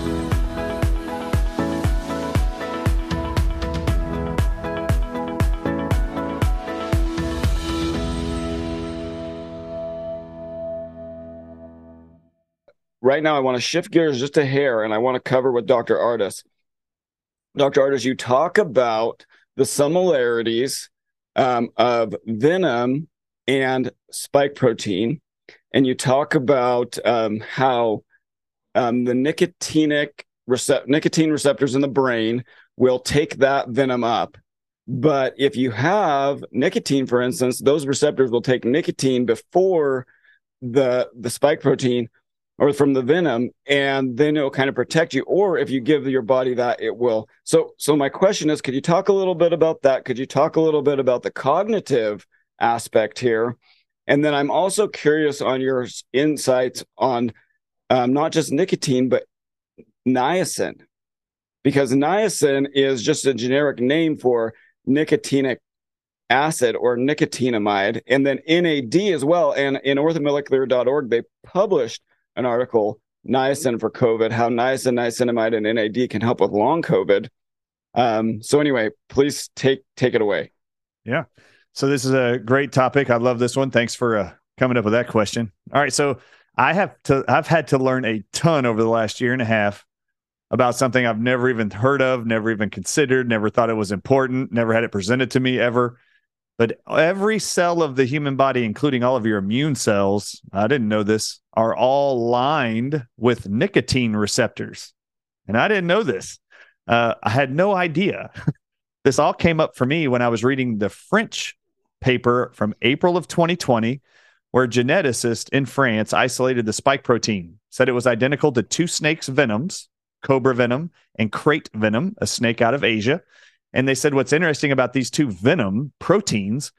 right now I want to shift gears just a hair and I want to cover with Dr. Ardis. Dr. Ardis, you talk about the similarities um, of venom and spike protein, and you talk about um, how um, the nicotinic recept- nicotine receptors in the brain will take that venom up. But if you have nicotine, for instance, those receptors will take nicotine before the the spike protein or from the venom and then it'll kind of protect you or if you give your body that it will. So so my question is could you talk a little bit about that? Could you talk a little bit about the cognitive aspect here? And then i'm also curious on your insights on um, not just nicotine but niacin. Because niacin is just a generic name for nicotinic acid or nicotinamide and then nad as well and in orthomolecular.org they published an article, niacin for COVID, how niacin, niacinamide, and NAD can help with long COVID. Um, so anyway, please take take it away. Yeah. So this is a great topic. I love this one. Thanks for uh, coming up with that question. All right. So I have to I've had to learn a ton over the last year and a half about something I've never even heard of, never even considered, never thought it was important, never had it presented to me ever. But every cell of the human body, including all of your immune cells, I didn't know this, are all lined with nicotine receptors. And I didn't know this. Uh, I had no idea. this all came up for me when I was reading the French paper from April of 2020, where geneticists in France isolated the spike protein, said it was identical to two snakes' venoms, cobra venom and krait venom, a snake out of Asia. And they said what's interesting about these two venom proteins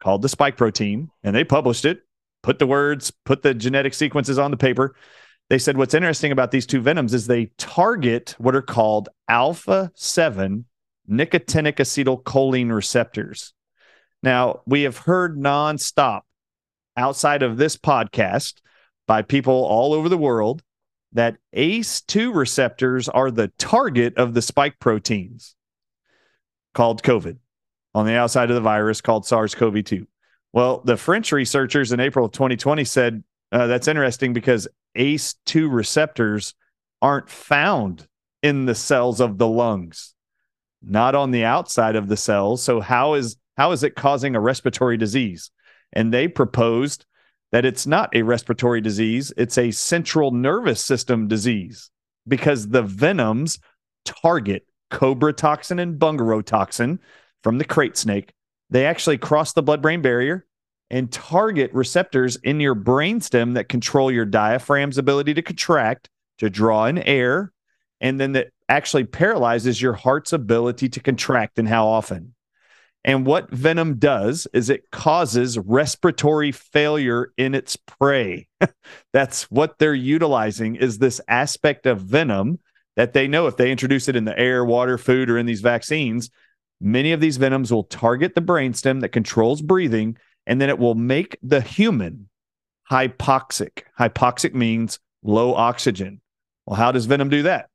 called the spike protein, and they published it, put the words, put the genetic sequences on the paper. They said what's interesting about these two venoms is they target what are called alpha 7 nicotinic acetylcholine receptors. Now, we have heard nonstop outside of this podcast by people all over the world that ACE2 receptors are the target of the spike proteins called COVID on the outside of the virus called SARS CoV 2. Well, the French researchers in April of 2020 said uh, that's interesting because ACE2 receptors aren't found in the cells of the lungs, not on the outside of the cells. So how is how is it causing a respiratory disease? And they proposed that it's not a respiratory disease, it's a central nervous system disease because the venoms target cobra toxin and bungarotoxin from the krait snake. They actually cross the blood brain barrier and target receptors in your brainstem that control your diaphragm's ability to contract, to draw in air, and then that actually paralyzes your heart's ability to contract and how often. And what venom does is it causes respiratory failure in its prey. That's what they're utilizing is this aspect of venom that they know if they introduce it in the air, water, food, or in these vaccines, many of these venoms will target the brainstem that controls breathing, and then it will make the human hypoxic. Hypoxic means low oxygen. Well, how does venom do that?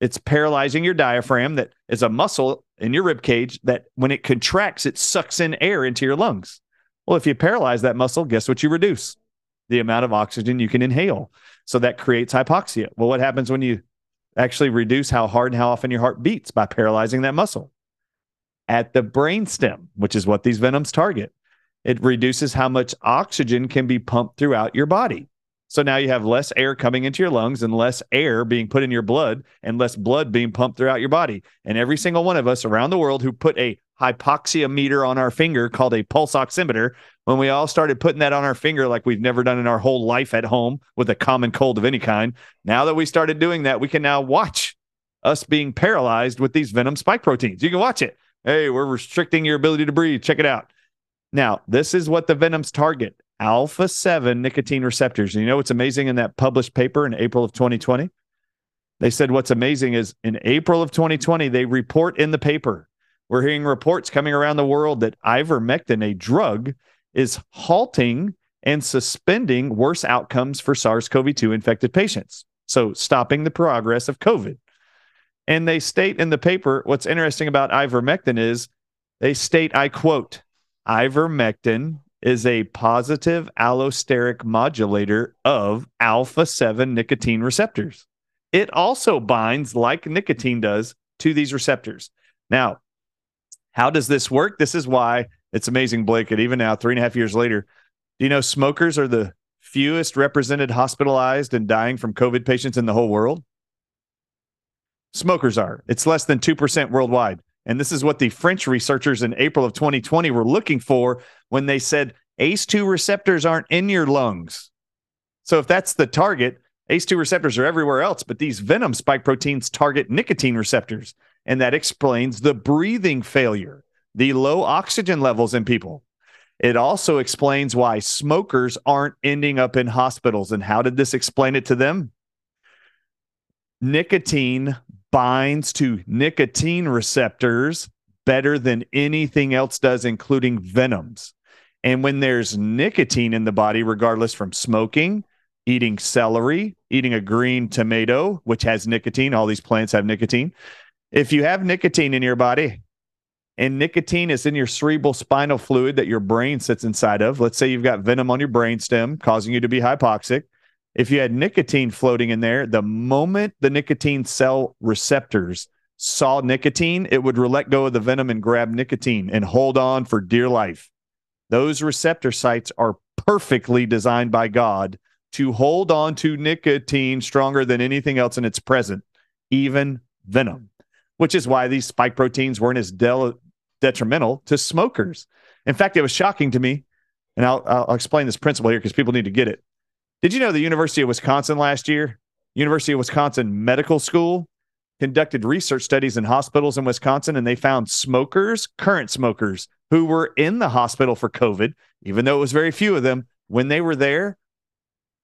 It's paralyzing your diaphragm, that is a muscle in your rib cage that when it contracts, it sucks in air into your lungs. Well, if you paralyze that muscle, guess what you reduce? The amount of oxygen you can inhale. So that creates hypoxia. Well, what happens when you actually reduce how hard and how often your heart beats by paralyzing that muscle. At the brainstem, which is what these venoms target, it reduces how much oxygen can be pumped throughout your body. So now you have less air coming into your lungs and less air being put in your blood and less blood being pumped throughout your body. And every single one of us around the world who put a hypoxia meter on our finger called a pulse oximeter, when we all started putting that on our finger like we've never done in our whole life at home with a common cold of any kind, now that we started doing that, we can now watch us being paralyzed with these venom spike proteins. You can watch it. Hey, we're restricting your ability to breathe. Check it out. Now, this is what the venoms target alpha 7 nicotine receptors. And you know what's amazing in that published paper in April of 2020? They said what's amazing is in April of 2020, they report in the paper. We're hearing reports coming around the world that ivermectin, a drug, is halting and suspending worse outcomes for SARS CoV 2 infected patients. So, stopping the progress of COVID. And they state in the paper what's interesting about ivermectin is they state, I quote, ivermectin is a positive allosteric modulator of alpha 7 nicotine receptors. It also binds, like nicotine does, to these receptors. Now, how does this work? This is why it's amazing, Blake, that even now, three and a half years later, do you know smokers are the fewest represented hospitalized and dying from COVID patients in the whole world? Smokers are. It's less than 2% worldwide. And this is what the French researchers in April of 2020 were looking for when they said ACE2 receptors aren't in your lungs. So if that's the target, ACE2 receptors are everywhere else, but these venom spike proteins target nicotine receptors. And that explains the breathing failure, the low oxygen levels in people. It also explains why smokers aren't ending up in hospitals. And how did this explain it to them? Nicotine binds to nicotine receptors better than anything else does, including venoms. And when there's nicotine in the body, regardless from smoking, eating celery, eating a green tomato, which has nicotine, all these plants have nicotine. If you have nicotine in your body, and nicotine is in your cerebral spinal fluid that your brain sits inside of. Let's say you've got venom on your brainstem causing you to be hypoxic. If you had nicotine floating in there, the moment the nicotine cell receptors saw nicotine, it would let go of the venom and grab nicotine and hold on for dear life. Those receptor sites are perfectly designed by God to hold on to nicotine stronger than anything else in its present, even venom, which is why these spike proteins weren't as del- detrimental to smokers. In fact, it was shocking to me, and I'll, I'll explain this principle here because people need to get it. Did you know the University of Wisconsin last year, University of Wisconsin Medical School, conducted research studies in hospitals in Wisconsin and they found smokers, current smokers, who were in the hospital for COVID, even though it was very few of them, when they were there,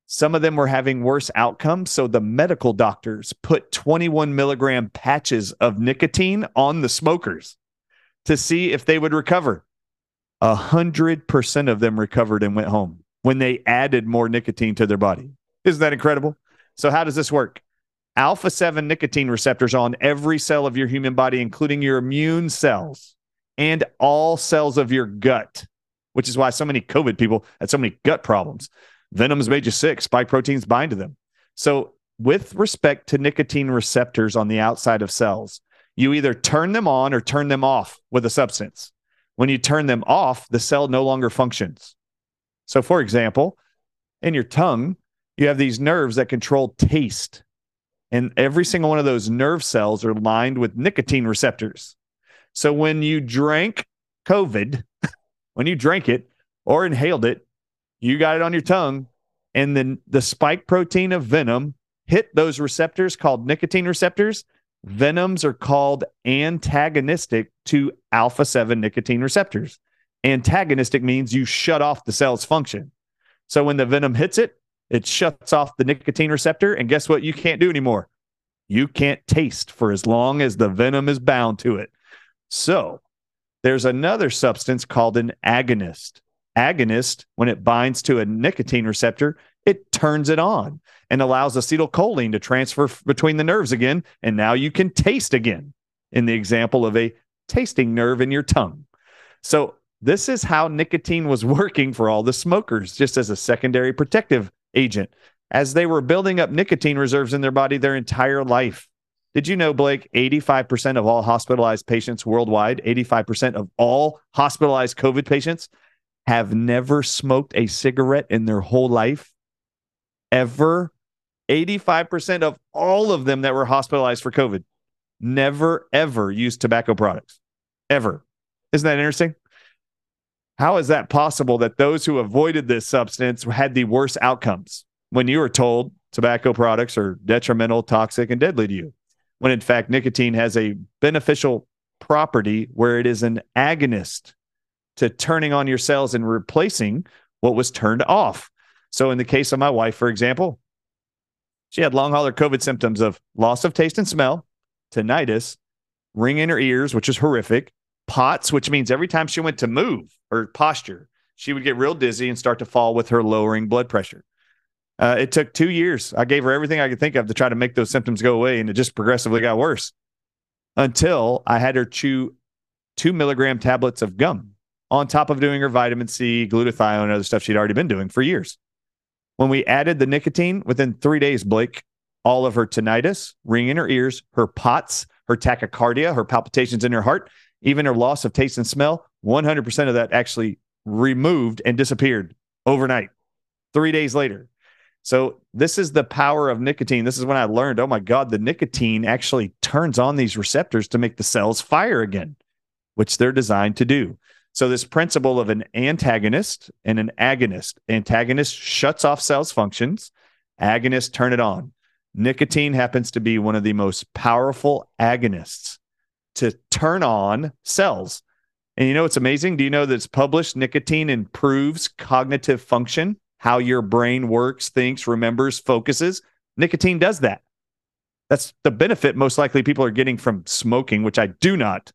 some of them were having worse outcomes. So the medical doctors put 21 milligram patches of nicotine on the smokers to see if they would recover. A hundred percent of them recovered and went home when they added more nicotine to their body. Isn't that incredible? So, how does this work? Alpha 7 nicotine receptors on every cell of your human body, including your immune cells and all cells of your gut, which is why so many COVID people had so many gut problems. Venoms made you sick, spike proteins bind to them. So, with respect to nicotine receptors on the outside of cells, you either turn them on or turn them off with a substance. When you turn them off, the cell no longer functions. So, for example, in your tongue, you have these nerves that control taste. And every single one of those nerve cells are lined with nicotine receptors. So, when you drank COVID, when you drank it or inhaled it, you got it on your tongue, and then the spike protein of venom hit those receptors called nicotine receptors Venoms are called antagonistic to alpha 7 nicotine receptors. Antagonistic means you shut off the cell's function. So when the venom hits it, it shuts off the nicotine receptor. And guess what? You can't do anymore. You can't taste for as long as the venom is bound to it. So there's another substance called an agonist. Agonist, when it binds to a nicotine receptor, it turns it on and allows acetylcholine to transfer f- between the nerves again. And now you can taste again in the example of a tasting nerve in your tongue. So, this is how nicotine was working for all the smokers, just as a secondary protective agent, as they were building up nicotine reserves in their body their entire life. Did you know, Blake, 85% of all hospitalized patients worldwide, 85% of all hospitalized COVID patients have never smoked a cigarette in their whole life? Ever 85% of all of them that were hospitalized for COVID never, ever used tobacco products. Ever. Isn't that interesting? How is that possible that those who avoided this substance had the worst outcomes when you were told tobacco products are detrimental, toxic, and deadly to you? When in fact, nicotine has a beneficial property where it is an agonist to turning on your cells and replacing what was turned off. So, in the case of my wife, for example, she had long hauler COVID symptoms of loss of taste and smell, tinnitus, ring in her ears, which is horrific, POTS, which means every time she went to move her posture, she would get real dizzy and start to fall with her lowering blood pressure. Uh, it took two years. I gave her everything I could think of to try to make those symptoms go away, and it just progressively got worse until I had her chew two milligram tablets of gum. on top of doing her vitamin C, glutathione, and other stuff she'd already been doing for years. When we added the nicotine within three days, Blake, all of her tinnitus, ringing in her ears, her POTS, her tachycardia, her palpitations in her heart, even her loss of taste and smell, 100% of that actually removed and disappeared overnight, three days later. So, this is the power of nicotine. This is when I learned, oh my God, the nicotine actually turns on these receptors to make the cells fire again, which they're designed to do. So, this principle of an antagonist and an agonist antagonist shuts off cells' functions, agonists turn it on. Nicotine happens to be one of the most powerful agonists to turn on cells. And you know what's amazing? Do you know that it's published nicotine improves cognitive function? how your brain works, thinks, remembers, focuses. Nicotine does that. That's the benefit most likely people are getting from smoking, which I do not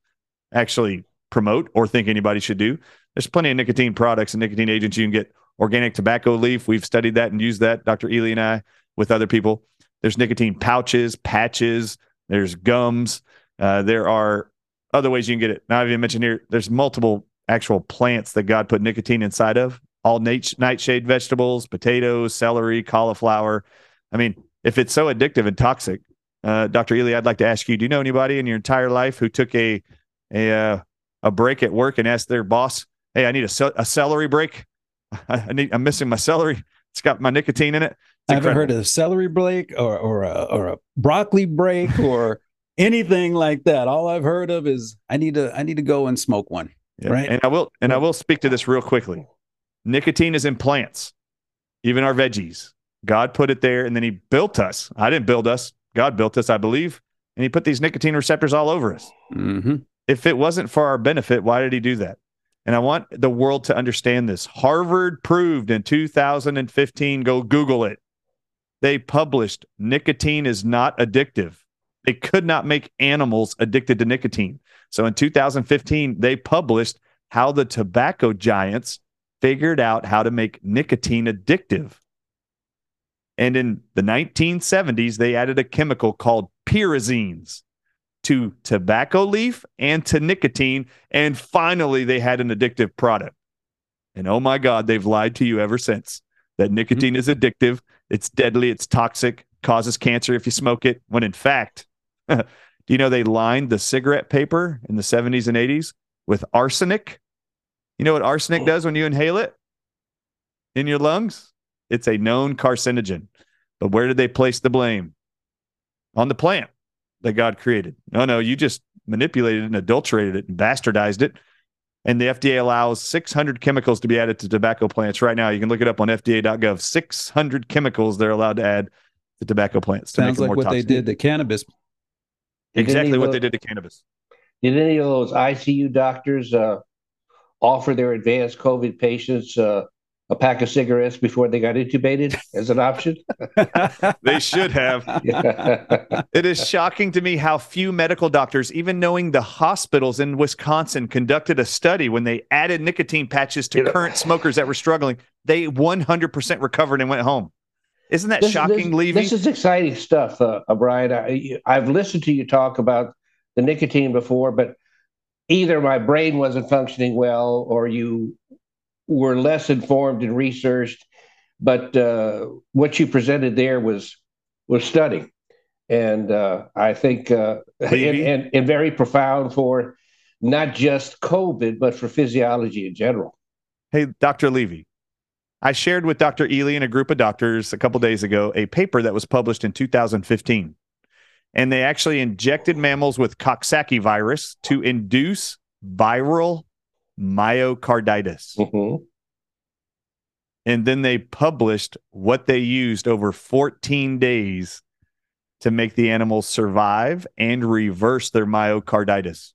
actually promote or think anybody should do. There's plenty of nicotine products and nicotine agents. You can get organic tobacco leaf. We've studied that and used that, Dr. Ealy and I, with other people. There's nicotine pouches, patches, there's gums. Uh, there are other ways you can get it. Now, I've even mentioned here, there's multiple actual plants that God put nicotine inside of all nightshade vegetables, potatoes, celery, cauliflower. I mean, if it's so addictive and toxic, uh, Dr. Ealy, I'd like to ask you: Do you know anybody in your entire life who took a a uh, a break at work and asked their boss, "Hey, I need a, a celery break. I need. I'm missing my celery. It's got my nicotine in it." I haven't heard of a celery break or or a, or a broccoli break or anything like that. All I've heard of is I need to I need to go and smoke one. Yeah. Right. And I will and I will speak to this real quickly. Nicotine is in plants, even our veggies. God put it there and then he built us. I didn't build us. God built us, I believe. And he put these nicotine receptors all over us. Mm-hmm. If it wasn't for our benefit, why did he do that? And I want the world to understand this. Harvard proved in 2015, go Google it. They published nicotine is not addictive. They could not make animals addicted to nicotine. So in 2015, they published how the tobacco giants figured out how to make nicotine addictive. And in the 1970s, they added a chemical called pyrazines to tobacco leaf and to nicotine. And finally, they had an addictive product. And oh my God, they've lied to you ever since that nicotine mm-hmm. is addictive. It's deadly. It's toxic, causes cancer if you smoke it. When in fact, do you know they lined the cigarette paper in the 70s and 80s with arsenic you know what arsenic oh. does when you inhale it in your lungs? It's a known carcinogen. But where did they place the blame? On the plant that God created. No, no, you just manipulated it and adulterated it and bastardized it. And the FDA allows 600 chemicals to be added to tobacco plants right now. You can look it up on FDA.gov. 600 chemicals they're allowed to add to tobacco plants. To Sounds like what toxic. they did to cannabis. Exactly what those, they did to cannabis. Did any of those ICU doctors uh, offer their advanced COVID patients uh, a pack of cigarettes before they got intubated as an option? they should have. it is shocking to me how few medical doctors, even knowing the hospitals in Wisconsin conducted a study when they added nicotine patches to you current smokers that were struggling, they 100% recovered and went home. Isn't that this, shocking, this, Levy? This is exciting stuff, uh, Bryan. I, I've listened to you talk about the nicotine before, but either my brain wasn't functioning well or you were less informed and researched but uh, what you presented there was was stunning and uh, i think uh, and, and, and, very profound for not just covid but for physiology in general hey dr levy i shared with dr ealy and a group of doctors a couple days ago a paper that was published in 2015 and they actually injected mammals with Coxsackie virus to induce viral myocarditis. Mm-hmm. And then they published what they used over 14 days to make the animals survive and reverse their myocarditis.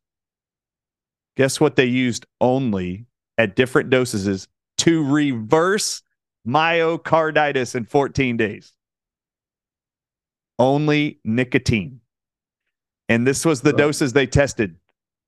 Guess what they used only at different doses to reverse myocarditis in 14 days? only nicotine. And this was the doses they tested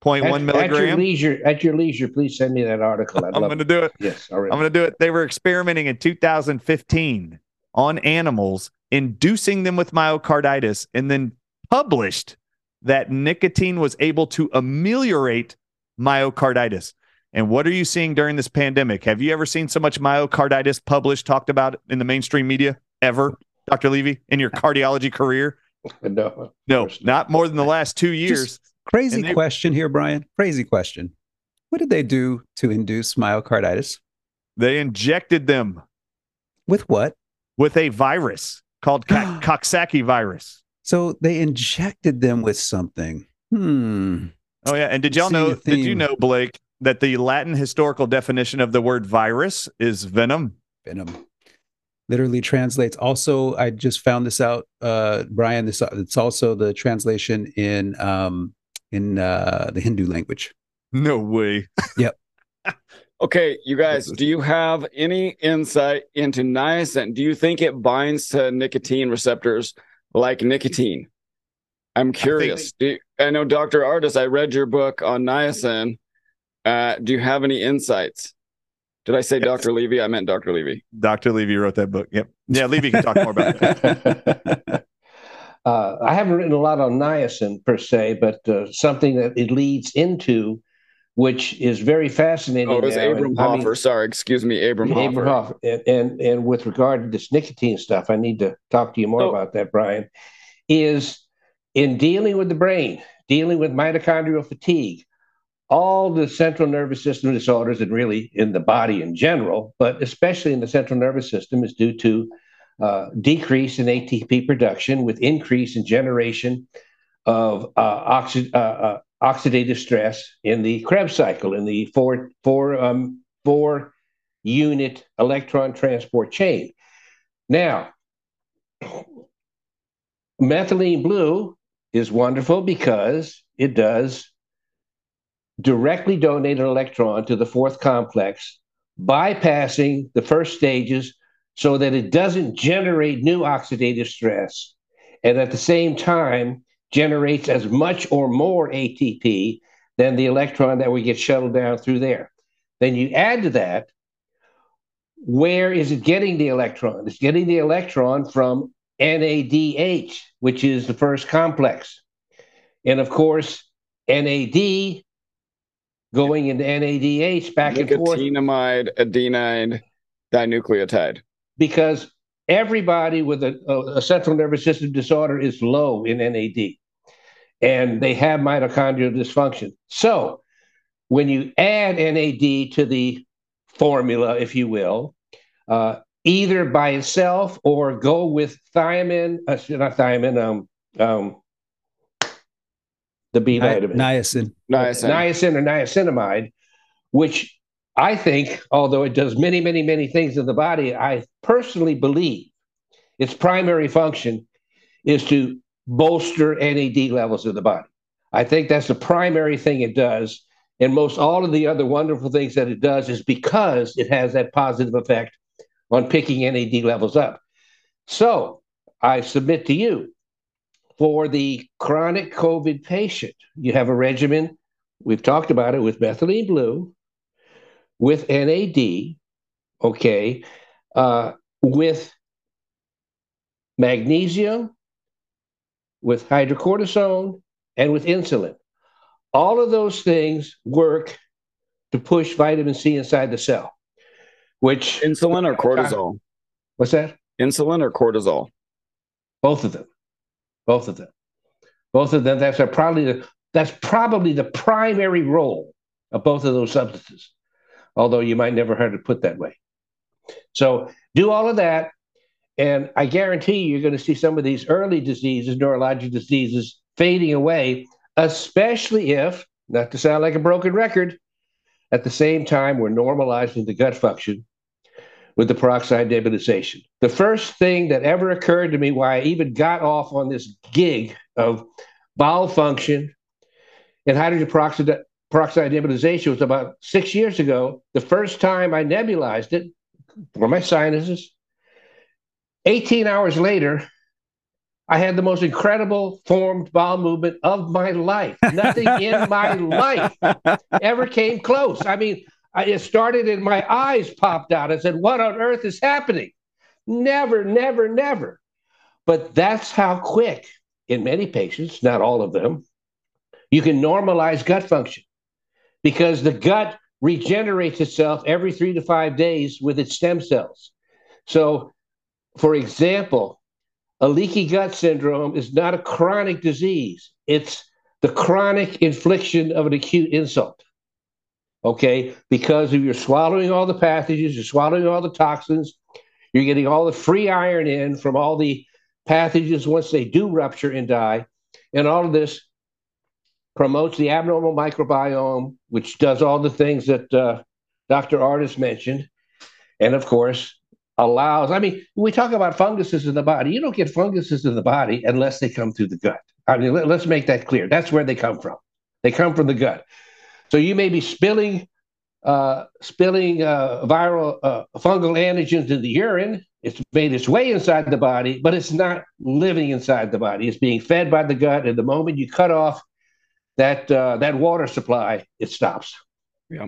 0.1 at, milligram. At your leisure, at your leisure, please send me that article. I'd I'm going to do it. Yes, all right. I'm going to do it. They were experimenting in 2015 on animals, inducing them with myocarditis, and then published that nicotine was able to ameliorate myocarditis. And what are you seeing during this pandemic? Have you ever seen so much myocarditis published, talked about in the mainstream media ever, Dr. Levy, in your cardiology career? No, No, not more than the last two years. Just crazy they- question here, Bryan. Crazy question. What did they do to induce myocarditis? They injected them With what? with a virus called Ka- Coxsackie virus. So they injected them with something. Hmm. Oh yeah, and did y'all know? Did you know, Blake, that the Latin historical definition of the word virus is venom? Venom. Literally translates. Also, I just found this out, uh, Bryan. This it's also the translation in um, in uh, the Hindu language. No way. Yep. okay, you guys, do you have any insight into niacin? Do you think it binds to nicotine receptors like nicotine? I'm curious. do you- I know, Dr. Ardis, I read your book on niacin. Uh, do you have any insights? Did I say Yes. Dr. Levy? I meant Dr. Levy. Dr. Levy wrote that book. Yep. Yeah, Levy can talk more about that. uh, I haven't written a lot on niacin per se, but uh, something that it leads into, which is very fascinating. Oh, it was now, and Abram I mean- Sorry, excuse me, Abram Hoffer. Abram Hoff. And, and and with regard to this nicotine stuff, I need to talk to you more So- about that, Bryan. Is in dealing with the brain, dealing with mitochondrial fatigue, all the central nervous system disorders, and really in the body in general, but especially in the central nervous system, is due to uh, decrease in ATP production with increase in generation of uh, oxi- uh, uh, oxidative stress in the Krebs cycle, in the four four um, four unit electron transport chain. Now, methylene blue is wonderful because it does directly donate an electron to the fourth complex, bypassing the first stages so that it doesn't generate new oxidative stress. And at the same time, generates as much or more ATP than the electron that we get shuttled down through there. Then you add to that, where is it getting the electron? It's getting the electron from NADH, which is the first complex. And of course, NAD going into NADH back and forth Nicotinamide adenine dinucleotide. because everybody with a, a, a central nervous system disorder is low in NAD and they have mitochondrial dysfunction. So when you add NAD to the formula, if you will, uh, either by itself or go with thiamine, uh, not thiamine, um, um, the B Ni- vitamin niacin. Niacin. niacin or niacinamide, which I think, although it does many, many, many things in the body, I personally believe its primary function is to bolster NAD levels in the body. I think that's the primary thing it does. And most all of the other wonderful things that it does is because it has that positive effect on picking NAD levels up. So I submit to you for the chronic COVID patient, you have a regimen. We've talked about it with methylene blue, with NAD, okay, uh, with magnesium, with hydrocortisone, and with insulin. All of those things work to push vitamin C inside the cell, which Insulin or cortisol? what's that? Insulin or cortisol? Both of them. Both of them. Both of them. That's probably the that's probably the primary role of both of those substances. Although you might never heard it put that way. So do all of that, and I guarantee you, you're going to see some of these early diseases, neurologic diseases, fading away, especially if, not to sound like a broken record, at the same time we're normalizing the gut function with the peroxide nebulization. The first thing that ever occurred to me why I even got off on this gig of bowel function and hydrogen peroxide, peroxide nebulization was about six years ago. The first time I nebulized it for my sinuses, 18 hours later, I had the most incredible formed bowel movement of my life. Nothing in my life ever came close. I mean, I, it started and my eyes popped out. I said, What on earth is happening? Never, never, never. But that's how quick, in many patients, not all of them, you can normalize gut function because the gut regenerates itself every three to five days with its stem cells. So, for example, a leaky gut syndrome is not a chronic disease, it's the chronic infliction of an acute insult. Okay, because if you're swallowing all the pathogens, you're swallowing all the toxins, you're getting all the free iron in from all the pathogens once they do rupture and die. And all of this promotes the abnormal microbiome, which does all the things that uh, Dr. Ardis mentioned. And of course, allows, I mean, we talk about funguses in the body. You don't get funguses in the body unless they come through the gut. I mean, let, us make that clear. That's where they come from. They come from the gut. So you may be spilling uh, spilling uh, viral uh, fungal antigens in the urine. It's made its way inside the body, but it's not living inside the body. It's being fed by the gut. And the moment you cut off that uh, that water supply, it stops. Yeah.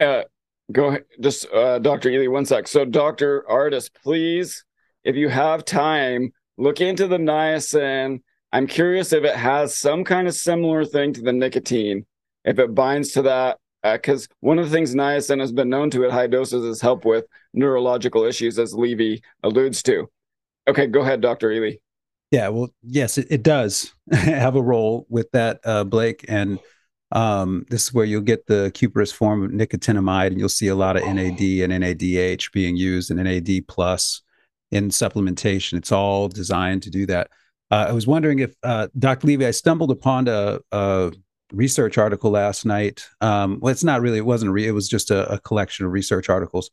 Uh, go ahead, just uh, Dr. Ealy, one sec. So, Dr. Ardis, please, if you have time, look into the niacin. I'm curious if it has some kind of similar thing to the nicotine, if it binds to that, because uh, one of the things niacin has been known to at high doses is help with neurological issues, as Levy alludes to. Okay, go ahead, Dr. Ealy. Yeah, well, yes, it, it does have a role with that, uh, Blake. And um, this is where you'll get the cuprous form of nicotinamide, and you'll see a lot of NAD and NADH being used and NAD plus in supplementation. It's all designed to do that. Uh, I was wondering if uh, Dr. Levy, I stumbled upon a, a research article last night. Um, well, it's not really, it wasn't, re- it was just a, a, collection of research articles.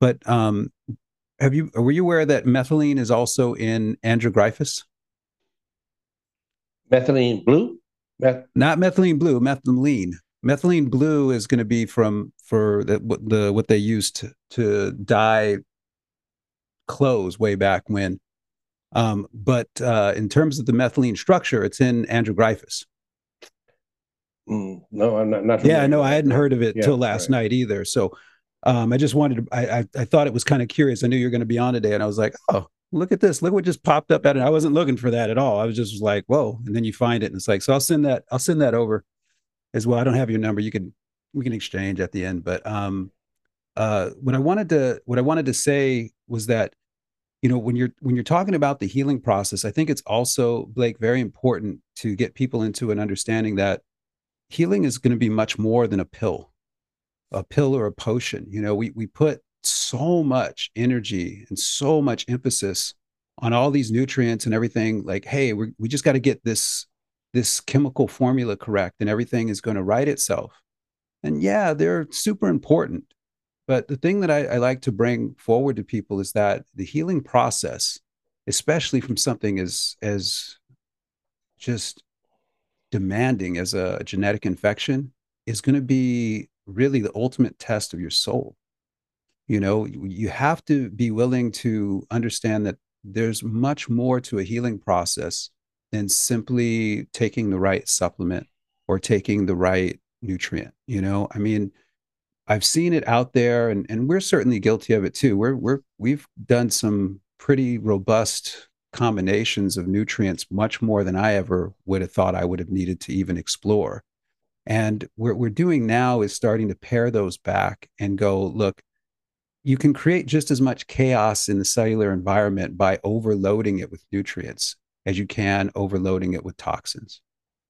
But um, have you, were you aware that methylene is also in andrographis? Methylene blue? Meth- Not methylene blue, methylene. Methylene blue is going to be from for the, the what they used to, to dye clothes way back when. Um, but uh, in terms of the methylene structure, it's in andrographis. Mm, no, I'm not. not yeah, no, I hadn't heard of it yeah, till last right. night either. So um, I just wanted to. I I, I thought it was kind of curious. I knew you were going to be on today, and I was like, oh, look at this look what just popped up at it i wasn't looking for that at all i was just like whoa and then you find it and it's like so i'll send that i'll send that over as well i don't have your number you can we can exchange at the end but um uh what i wanted to what i wanted to say was that you know when you're when you're talking about the healing process i think it's also blake very important to get people into an understanding that healing is going to be much more than a pill a pill or a potion. You know we we put so much energy and so much emphasis on all these nutrients and everything like hey we we just got to get this this chemical formula correct and everything is going to right itself. And yeah they're super important but the thing that I, I like to bring forward to people is that the healing process especially from something as as just demanding as a genetic infection is going to be really the ultimate test of your soul. You know you have to be willing to understand that there's much more to a healing process than simply taking the right supplement or taking the right nutrient you know? I mean i've seen it out there and, and we're certainly guilty of it too. We're we're we've done some pretty robust combinations of nutrients much more than i ever would have thought i would have needed to even explore and what we're doing now is starting to pare those back and go look you can create just as much chaos in the cellular environment by overloading it with nutrients as you can overloading it with toxins.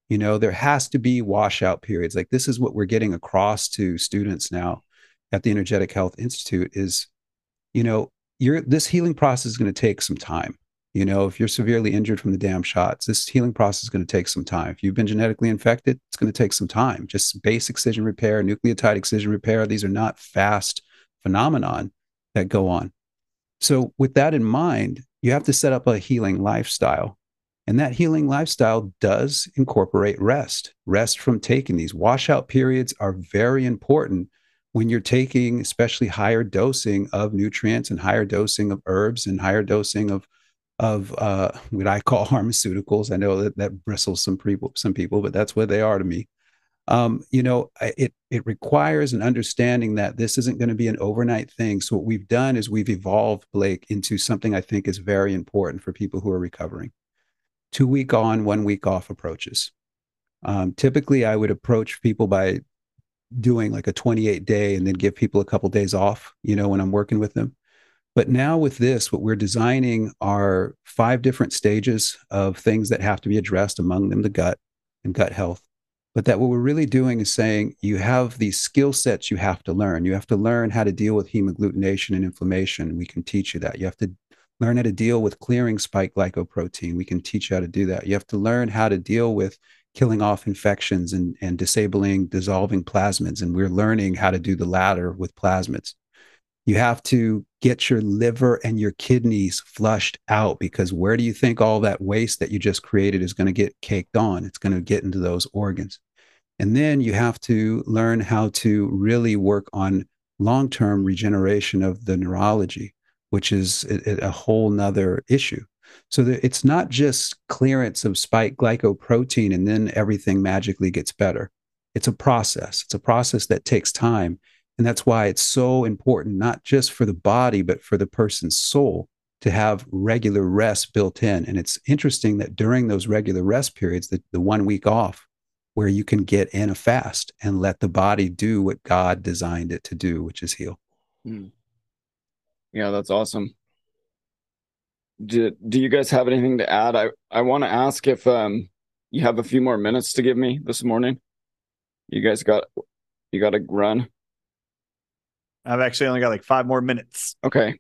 You know, there has to be washout periods. Like this is what we're getting across to students now at the Energetic Health Institute is, you know, you're this healing process is going to take some time. You know, if you're severely injured from the damn shots, this healing process is going to take some time. If you've been genetically infected, it's going to take some time. Just base excision repair, nucleotide excision repair, these are not fast phenomenon that go on. So, with that in mind, you have to set up a healing lifestyle. And that healing lifestyle does incorporate rest, rest from taking these. Washout periods are very important when you're taking, especially higher dosing of nutrients and higher dosing of herbs and higher dosing of of uh, what I call pharmaceuticals. I know that that bristles some people, some people, but that's what they are to me um, you know, it it requires an understanding that this isn't going to be an overnight thing. So what we've done is we've evolved Blake into something I think is very important for people who are recovering. Two week on, one week off approaches. Um, typically, I would approach people by doing like a 28 day and then give people a couple days off, you know, when I'm working with them. But now with this, what we're designing are five different stages of things that have to be addressed, among them the gut and gut health. But that what we're really doing is saying you have these skill sets you have to learn. You have to learn how to deal with hemagglutination and inflammation. We can teach you that. You have to learn how to deal with clearing spike glycoprotein. We can teach you how to do that. You have to learn how to deal with killing off infections and, and disabling dissolving plasmids. And we're learning how to do the latter with plasmids. You have to get your liver and your kidneys flushed out because where do you think all that waste that you just created is going to get caked on? It's going to get into those organs. And then you have to learn how to really work on long term regeneration of the neurology, which is a, a whole nother issue. So it's not just clearance of spike glycoprotein and then everything magically gets better. It's a process. It's a process that takes time. And that's why it's so important, not just for the body, but for the person's soul to have regular rest built in. And it's interesting that during those regular rest periods, the, the one week off, where you can get in a fast and let the body do what God designed it to do, which is heal. Hmm. Yeah, that's awesome. Do, do you guys have anything to add? I, I want to ask if um you have a few more minutes to give me this morning. You guys got you got to run. I've actually only got like five more minutes. Okay.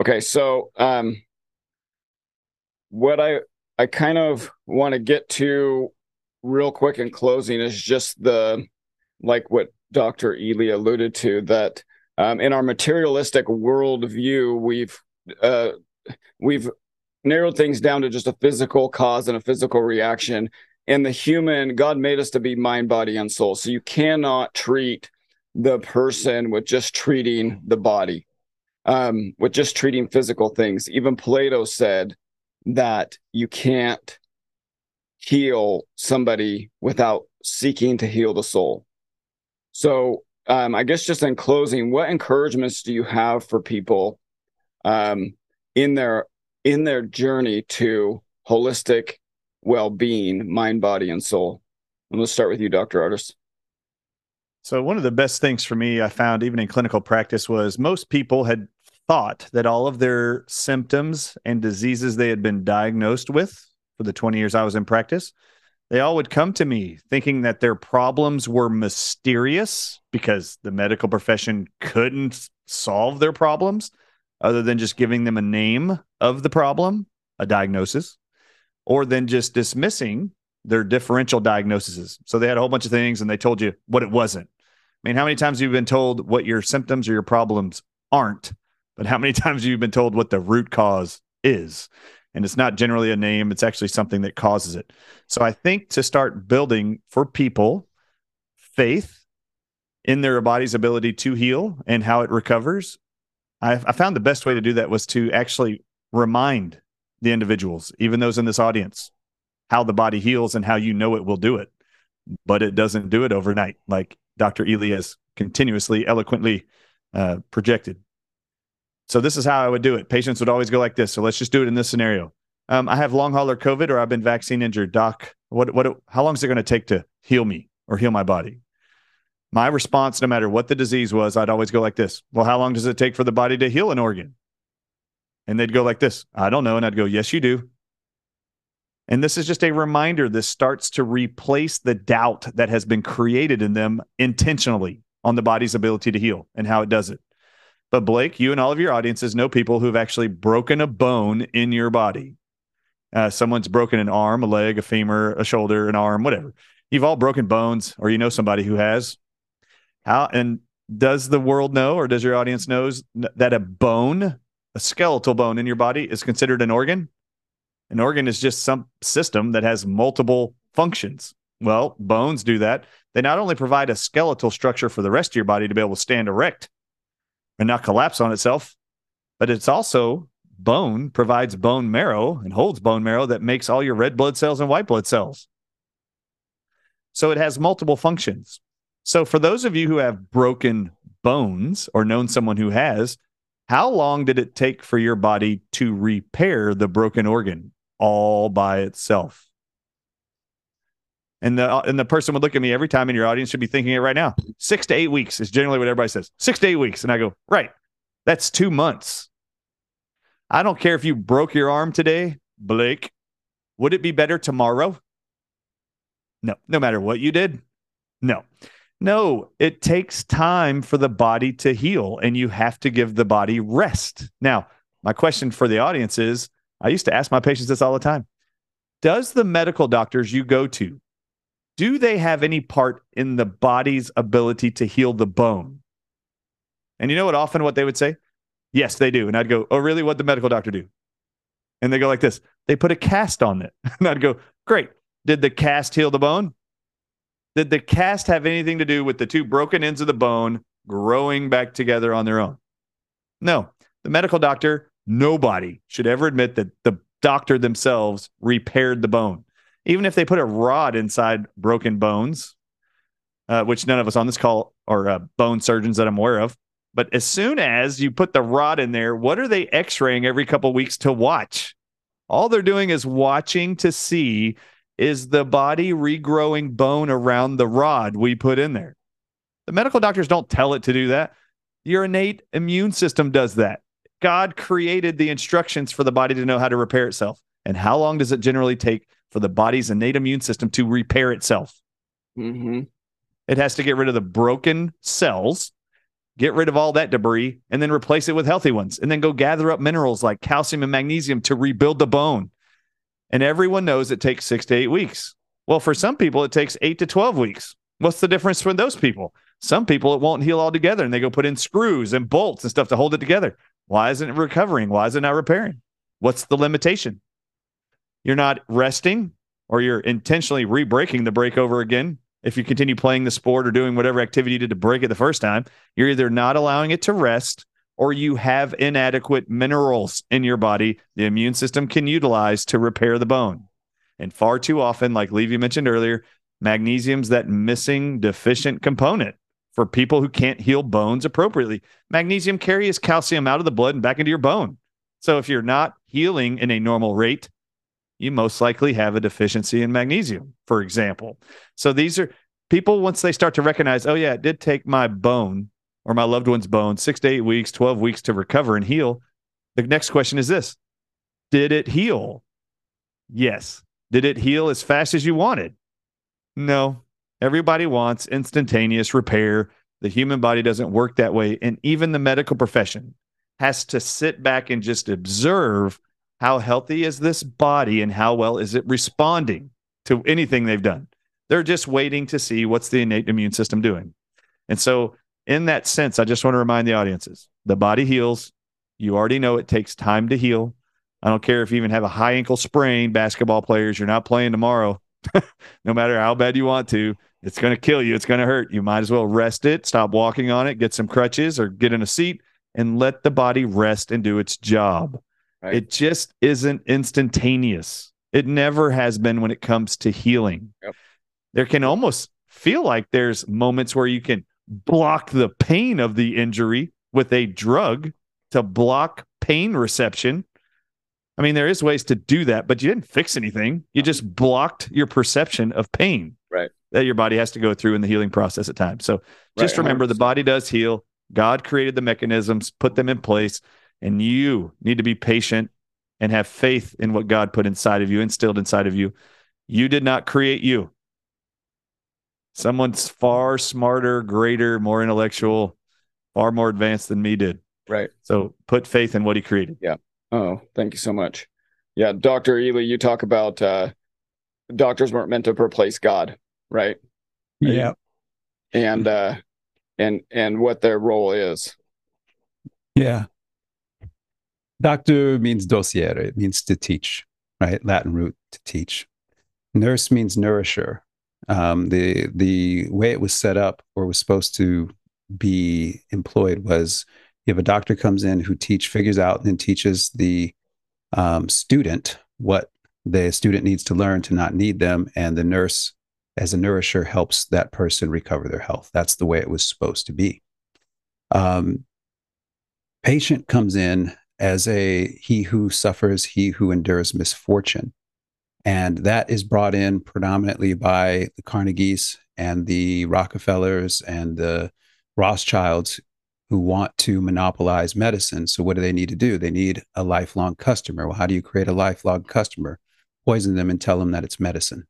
Okay, so um what I I kind of want to get to real quick in closing is just the like what Dr. Ealy alluded to that um, in our materialistic worldview, we've uh, we've narrowed things down to just a physical cause and a physical reaction. And the human, God made us to be mind, body, and soul. So you cannot treat the person with just treating the body, um, with just treating physical things. Even Plato said that you can't heal somebody without seeking to heal the soul. So, um, I guess just in closing, what encouragements do you have for people um, in their in their journey to holistic well-being, mind, body, and soul? And let's start with you, Dr. Ardis. So, one of the best things for me I found even in clinical practice was most people had thought that all of their symptoms and diseases they had been diagnosed with for the 20 years I was in practice, they all would come to me thinking that their problems were mysterious because the medical profession couldn't solve their problems other than just giving them a name of the problem, a diagnosis, or then just dismissing their differential diagnoses. So they had a whole bunch of things and they told you what it wasn't. I mean, how many times have you been told what your symptoms or your problems aren't, but how many times have you been told what the root cause is? and it's not generally a name it's actually something that causes it so i think to start building for people faith in their body's ability to heal and how it recovers I, I found the best way to do that was to actually remind the individuals even those in this audience how the body heals and how you know it will do it but it doesn't do it overnight like dr ealy has continuously eloquently uh, projected so this is how I would do it. Patients would always go like this. So let's just do it in this scenario. Um, I have long hauler COVID or I've been vaccine injured. Doc, what what how long is it going to take to heal me or heal my body? My response, no matter what the disease was, I'd always go like this. Well, how long does it take for the body to heal an organ? And they'd go like this. I don't know. And I'd go, yes, you do. And this is just a reminder. This starts to replace the doubt that has been created in them intentionally on the body's ability to heal and how it does it. But Blake, you and all of your audiences know people who've actually broken a bone in your body. Uh, someone's broken an arm, a leg, a femur, a shoulder, an arm, whatever. You've all broken bones, or you know somebody who has. How and does the world know, or does your audience knows that a bone, a skeletal bone in your body, is considered an organ? An organ is just some system that has multiple functions. Well, bones do that. They not only provide a skeletal structure for the rest of your body to be able to stand erect, and not collapse on itself. But it's also bone provides bone marrow and holds bone marrow that makes all your red blood cells and white blood cells. So it has multiple functions. So for those of you who have broken bones or known someone who has, how long did it take for your body to repair the broken organ all by itself? And the and the person would look at me every time, and your audience should be thinking it right now. Six to eight weeks is generally what everybody says. Six to eight weeks, and I go right. That's two months. I don't care if you broke your arm today, Blake. Would it be better tomorrow? No, no matter what you did. No, no, it takes time for the body to heal, and you have to give the body rest. Now, my question for the audience is I used to ask my patients this all the time Does the medical doctors you go to do they have any part in the body's ability to heal the bone? And you know what often what they would say? Yes, they do. And I'd go, Oh, really? What the medical doctor do? And they go like this. They put a cast on it. And I'd go, Great. Did the cast heal the bone? Did the cast have anything to do with the two broken ends of the bone growing back together on their own? No. The medical doctor, nobody should ever admit that the doctor themselves repaired the bone even if they put a rod inside broken bones, uh, which none of us on this call are uh, bone surgeons that I'm aware of. But as soon as you put the rod in there, what are they x raying every couple weeks to watch? All they're doing is watching to see is the body regrowing bone around the rod we put in there. The medical doctors don't tell it to do that. Your innate immune system does that. God created the instructions for the body to know how to repair itself. And how long does it generally take for the body's innate immune system to repair itself. Mm-hmm. It has to get rid of the broken cells, get rid of all that debris, and then replace it with healthy ones, and then go gather up minerals like calcium and magnesium to rebuild the bone. And everyone knows it takes six to eight weeks. Well, for some people, it takes eight to 12 weeks. What's the difference for those people? Some people, it won't heal altogether, and they go put in screws and bolts and stuff to hold it together. Why isn't it recovering? Why is it not repairing? What's the limitation? you're not resting or you're intentionally re-breaking the break over again if you continue playing the sport or doing whatever activity you did to break it the first time you're either not allowing it to rest or you have inadequate minerals in your body the immune system can utilize to repair the bone and far too often like levy mentioned earlier magnesium's that missing deficient component for people who can't heal bones appropriately magnesium carries calcium out of the blood and back into your bone so if you're not healing in a normal rate you most likely have a deficiency in magnesium, for example. So these are people, once they start to recognize, oh, yeah, it did take my bone or my loved one's bone six to eight weeks, 12 weeks to recover and heal. The next question is this Did it heal? Yes. Did it heal as fast as you wanted? No. Everybody wants instantaneous repair. The human body doesn't work that way. And even the medical profession has to sit back and just observe how healthy is this body and how well is it responding to anything they've done? They're just waiting to see what's the innate immune system doing. And so, in that sense, I just want to remind the audiences the body heals. You already know it takes time to heal. I don't care if you even have a high ankle sprain, basketball players, you're not playing tomorrow. no matter how bad you want to, it's going to kill you. It's going to hurt. You might as well rest it, stop walking on it, get some crutches or get in a seat and let the body rest and do its job. Right. It just isn't instantaneous. It never has been when it comes to healing. Yep. There can almost feel like there's moments where you can block the pain of the injury with a drug to block pain reception. I mean, there is ways to do that, but you didn't fix anything. You just blocked your perception of pain. That your body has to go through in the healing process at times. So just right. remember 100%. the body does heal. God created the mechanisms, put them in place. And you need to be patient and have faith in what God put inside of you, instilled inside of you. You did not create you. Someone's far smarter, greater, more intellectual, far more advanced than me did. Right. So put faith in what he created. Yeah. Oh, thank you so much. Yeah, Dr. Ealy, you talk about uh, doctors weren't meant to replace God, right? Yeah. And uh and and what their role is. Yeah. Doctor means docere, it means to teach, right? Latin root to teach. Nurse means nourisher. Um, the the way it was set up or was supposed to be employed was you have a doctor comes in who teach figures out and teaches the um, student what the student needs to learn to not need them, and the nurse, as a nourisher, helps that person recover their health. That's the way it was supposed to be. Um, patient comes in as a he who suffers, he who endures misfortune. And that is brought in predominantly by the Carnegies and the Rockefellers and the Rothschilds who want to monopolize medicine. So, what do they need to do? They need a lifelong customer. Well, how do you create a lifelong customer? Poison them and tell them that it's medicine.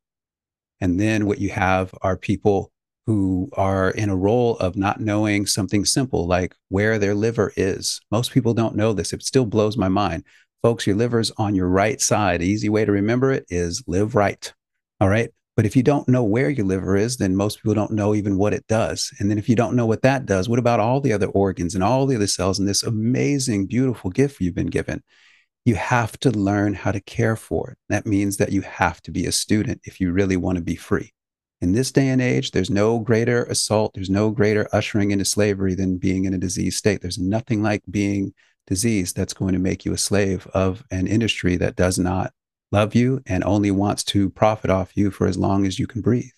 And then what you have are people who are in a role of not knowing something simple like where their liver is. Most people don't know this. It still blows my mind. Folks, your liver's on your right side. Easy way to remember it is live right. All right. But if you don't know where your liver is, then most people don't know even what it does. And then if you don't know what that does, what about all the other organs and all the other cells and this amazing, beautiful gift you've been given? You have to learn how to care for it. That means that you have to be a student if you really want to be free. In this day and age, there's no greater assault, there's no greater ushering into slavery than being in a diseased state. There's nothing like being diseased that's going to make you a slave of an industry that does not love you and only wants to profit off you for as long as you can breathe.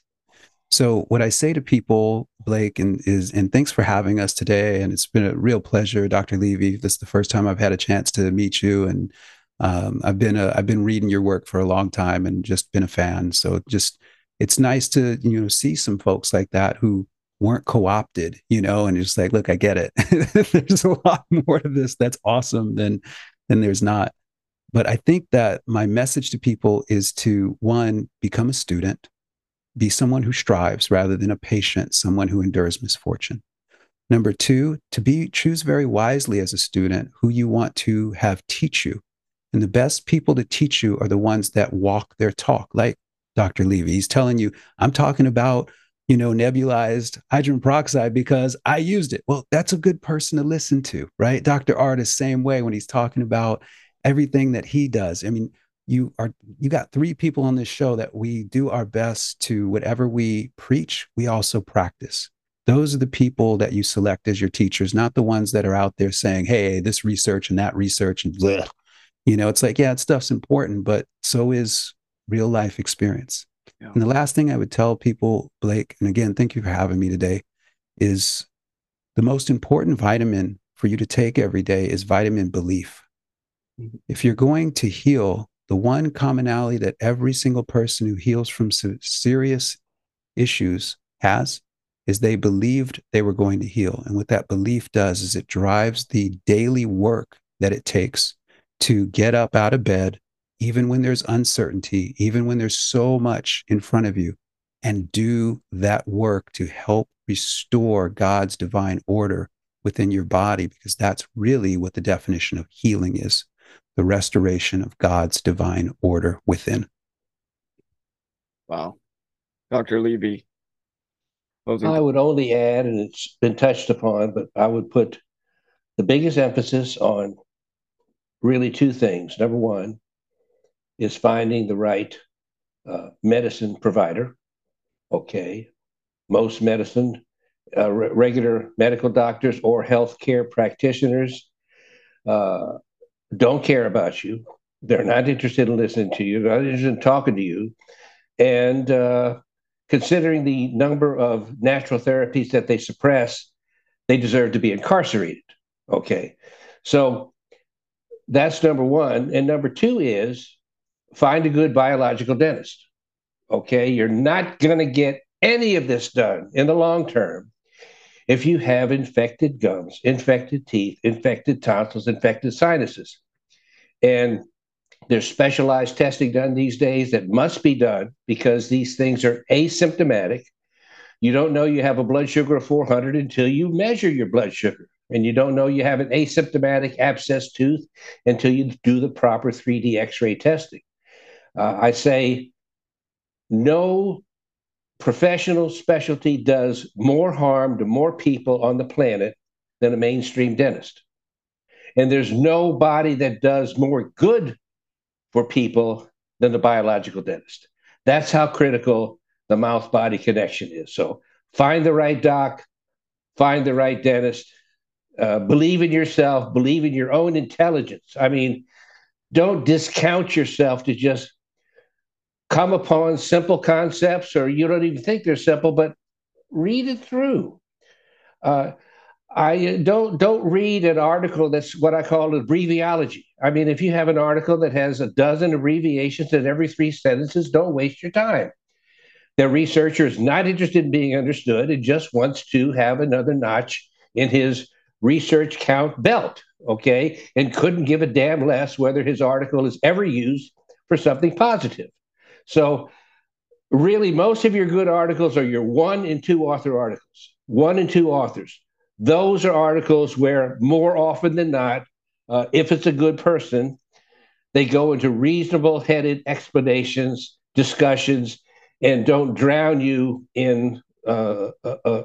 So what I say to people, Blake, and is and thanks for having us today. And it's been a real pleasure, Dr. Levy. This is the first time I've had a chance to meet you, and um, I've been a, I've been reading your work for a long time and just been a fan. So just it's nice to you know see some folks like that who weren't co-opted, you know, and just like, look, I get it. there's a lot more to this that's awesome than than there's not. But I think that my message to people is to one, become a student, be someone who strives rather than a patient, someone who endures misfortune. Number two, to be choose very wisely as a student who you want to have teach you. And the best people to teach you are the ones that walk their talk, like Dr. Levy. He's telling you, I'm talking about, you know, nebulized hydrogen peroxide because I used it. Well, that's a good person to listen to, right? Dr. Ardis, same way when he's talking about everything that he does. I mean, you are you got three people on this show that we do our best to whatever we preach, we also practice. Those are the people that you select as your teachers, not the ones that are out there saying, "Hey, this research and that research," and bleh. you know, it's like, yeah, that stuff's important, but so is real life experience. Yeah. And the last thing I would tell people, Blake, and again, thank you for having me today, is the most important vitamin for you to take every day is vitamin belief. Mm-hmm. If you're going to heal, the one commonality that every single person who heals from serious issues has is they believed they were going to heal. And what that belief does is it drives the daily work that it takes to get up out of bed, even when there's uncertainty, even when there's so much in front of you, and do that work to help restore God's divine order within your body, because that's really what the definition of healing is the restoration of God's divine order within. Wow. Dr. Levy. I would only add, and it's been touched upon, but I would put the biggest emphasis on really two things. Number one is finding the right uh, medicine provider. Okay. Most medicine, uh, re- regular medical doctors or healthcare practitioners uh, don't care about you. They're not interested in listening to you. Not interested in talking to you. And uh, considering the number of natural therapies that they suppress, they deserve to be incarcerated. Okay. So that's number one. And number two is find a good biological dentist. Okay. You're not going to get any of this done in the long term if you have infected gums, infected teeth, infected tonsils, infected sinuses. And there's specialized testing done these days that must be done because these things are asymptomatic. You don't know you have a blood sugar of 400 until you measure your blood sugar. And you don't know you have an asymptomatic abscess tooth until you do the proper 3D x ray testing. Uh, I say no professional specialty does more harm to more people on the planet than a mainstream dentist. And there's nobody that does more good for people than the biological dentist. That's how critical the mouth body connection is. So find the right doc, find the right dentist, uh, believe in yourself, believe in your own intelligence. I mean, don't discount yourself to just come upon simple concepts or you don't even think they're simple, but read it through. Uh, I don't don't read an article that's what I call an abbreviology. I mean, if you have an article that has a dozen abbreviations in every three sentences, don't waste your time. The researcher is not interested in being understood and just wants to have another notch in his research count belt, okay? And couldn't give a damn less whether his article is ever used for something positive. So, really, most of your good articles are your one and two author articles, one and two authors. Those are articles where, more often than not, uh, if it's a good person, they go into reasonable headed explanations, discussions, and don't drown you in uh, uh, uh,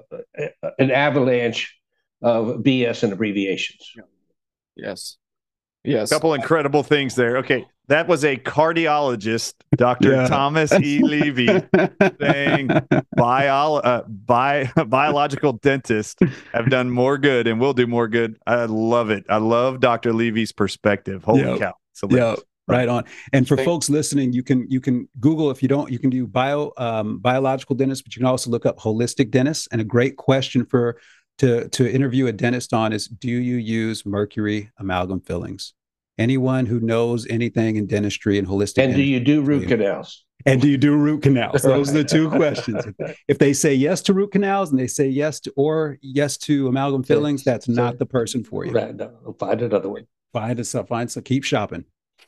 an avalanche of BS and abbreviations. Yes. Yes. A couple incredible things there. Okay. That was a cardiologist, Dr. Yeah. Thomas E. Levy, saying bio, uh, bi- biological dentists have done more good and will do more good. I love it. I love Dr. Levy's perspective. Holy Yep. cow. So Yeah, right on. And for Thank- folks listening, you can you can Google if you don't, you can do bio um, biological dentist, but you can also look up holistic dentist. And a great question for to to interview a dentist on is: Do you use mercury amalgam fillings? Anyone who knows anything in dentistry and holistic, And do you do root canals? and do you do root canals? Those are the two questions. If they say yes to root canals and they say yes to or yes to amalgam fillings, that's not the person for you. Right, no, find another one. Find us, find so keep shopping.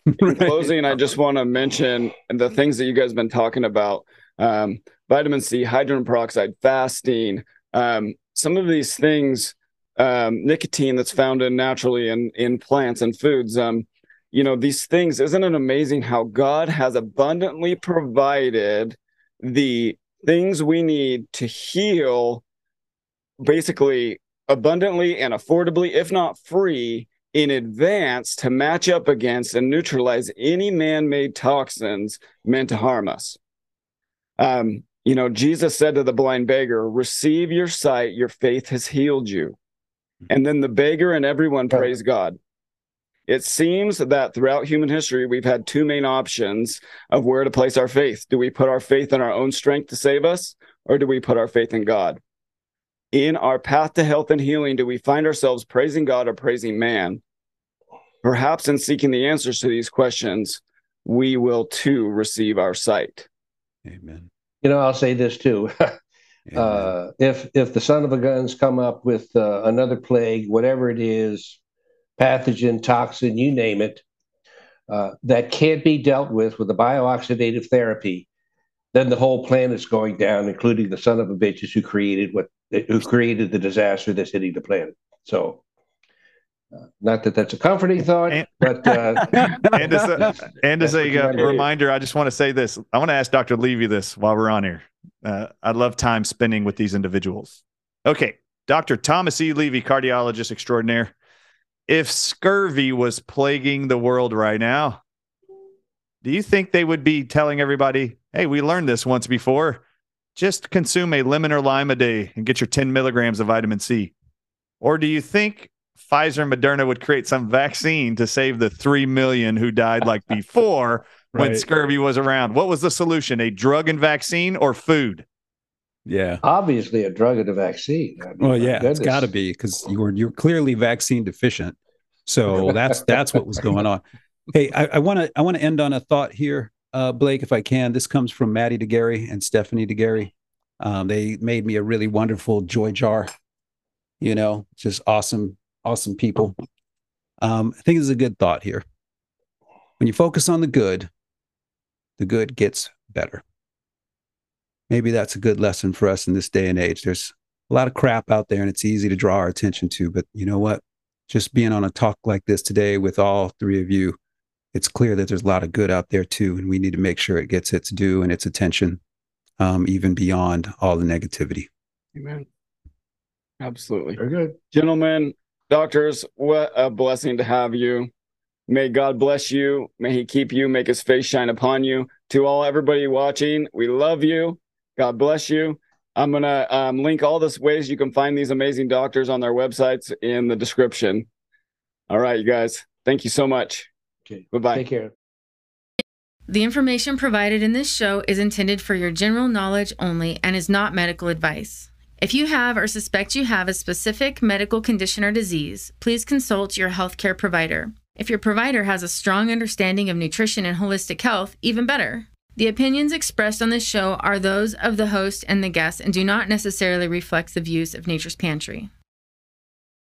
In Right. closing, I just want to mention the things that you guys have been talking about um, vitamin C, hydrogen peroxide, fasting, um, some of these things, um, nicotine that's found in naturally in, in plants and foods. Um, you know, these things, isn't it amazing how God has abundantly provided the things we need to heal basically abundantly and affordably, if not free, in advance to match up against and neutralize any man-made toxins meant to harm us. Um, you know, Jesus said to the blind beggar, "Receive your sight; your faith has healed you." And then the beggar and everyone Right. praise God. It seems that throughout human history, we've had two main options of where to place our faith. Do we put our faith in our own strength to save us, or do we put our faith in God? In our path to health and healing, do we find ourselves praising God or praising man? Perhaps in seeking the answers to these questions, we will too receive our sight. Amen. You know, I'll say this too. Amen. uh, if if the son of a guns come up with uh, another plague, whatever it is, pathogen, toxin, you name it, uh, that can't be dealt with with a biooxidative therapy, then the whole planet's going down, including the son of a bitches who created what who created the disaster that's hitting the planet. So, uh, not that that's a comforting thought, And- but uh, and as a, and as a uh, reminder, I just want to say this. I want to ask Dr. Levy this while we're on here. Uh, I love time spending with these individuals. Okay, Dr. Thomas E. Levy, cardiologist extraordinaire. If scurvy was plaguing the world right now, do you think they would be telling everybody, hey, we learned this once before? Just consume a lemon or lime a day and get your 10 milligrams of vitamin C? Or do you think Pfizer and Moderna would create some vaccine to save the 3 million who died like before when scurvy was around? What was the solution? A drug and vaccine or food? Yeah. obviously a drug and a vaccine. I mean, Well, my yeah, it's goodness. got to be because you're you're clearly vaccine deficient. So that's that's what was going on. Hey, I want to I want to end on a thought here, uh, Blake, if I can. This comes from Maddie DeGarry and Stephanie DeGarry. Um, they made me a really wonderful joy jar. You know, just awesome, awesome people. Um, I think this is a good thought here. When you focus on the good, the good gets better. Maybe that's a good lesson for us in this day and age. There's a lot of crap out there and it's easy to draw our attention to. But you know what? Just being on a talk like this today with all three of you, it's clear that there's a lot of good out there too. And we need to make sure it gets its due and its attention, um, even beyond all the negativity. Amen. Absolutely. Very good. Gentlemen, doctors, what a blessing to have you. May God bless you. May He keep you, make His face shine upon you. To all everybody watching, we love you. God bless you. I'm going to um, link all the ways you can find these amazing doctors on their websites in the description. All right, you guys. Thank you so much. Okay. Bye-bye. Take care. The information provided in this show is intended for your general knowledge only and is not medical advice. If you have or suspect you have a specific medical condition or disease, please consult your healthcare provider. If your provider has a strong understanding of nutrition and holistic health, even better. The opinions expressed on this show are those of the host and the guests and do not necessarily reflect the views of Nature's Pantry.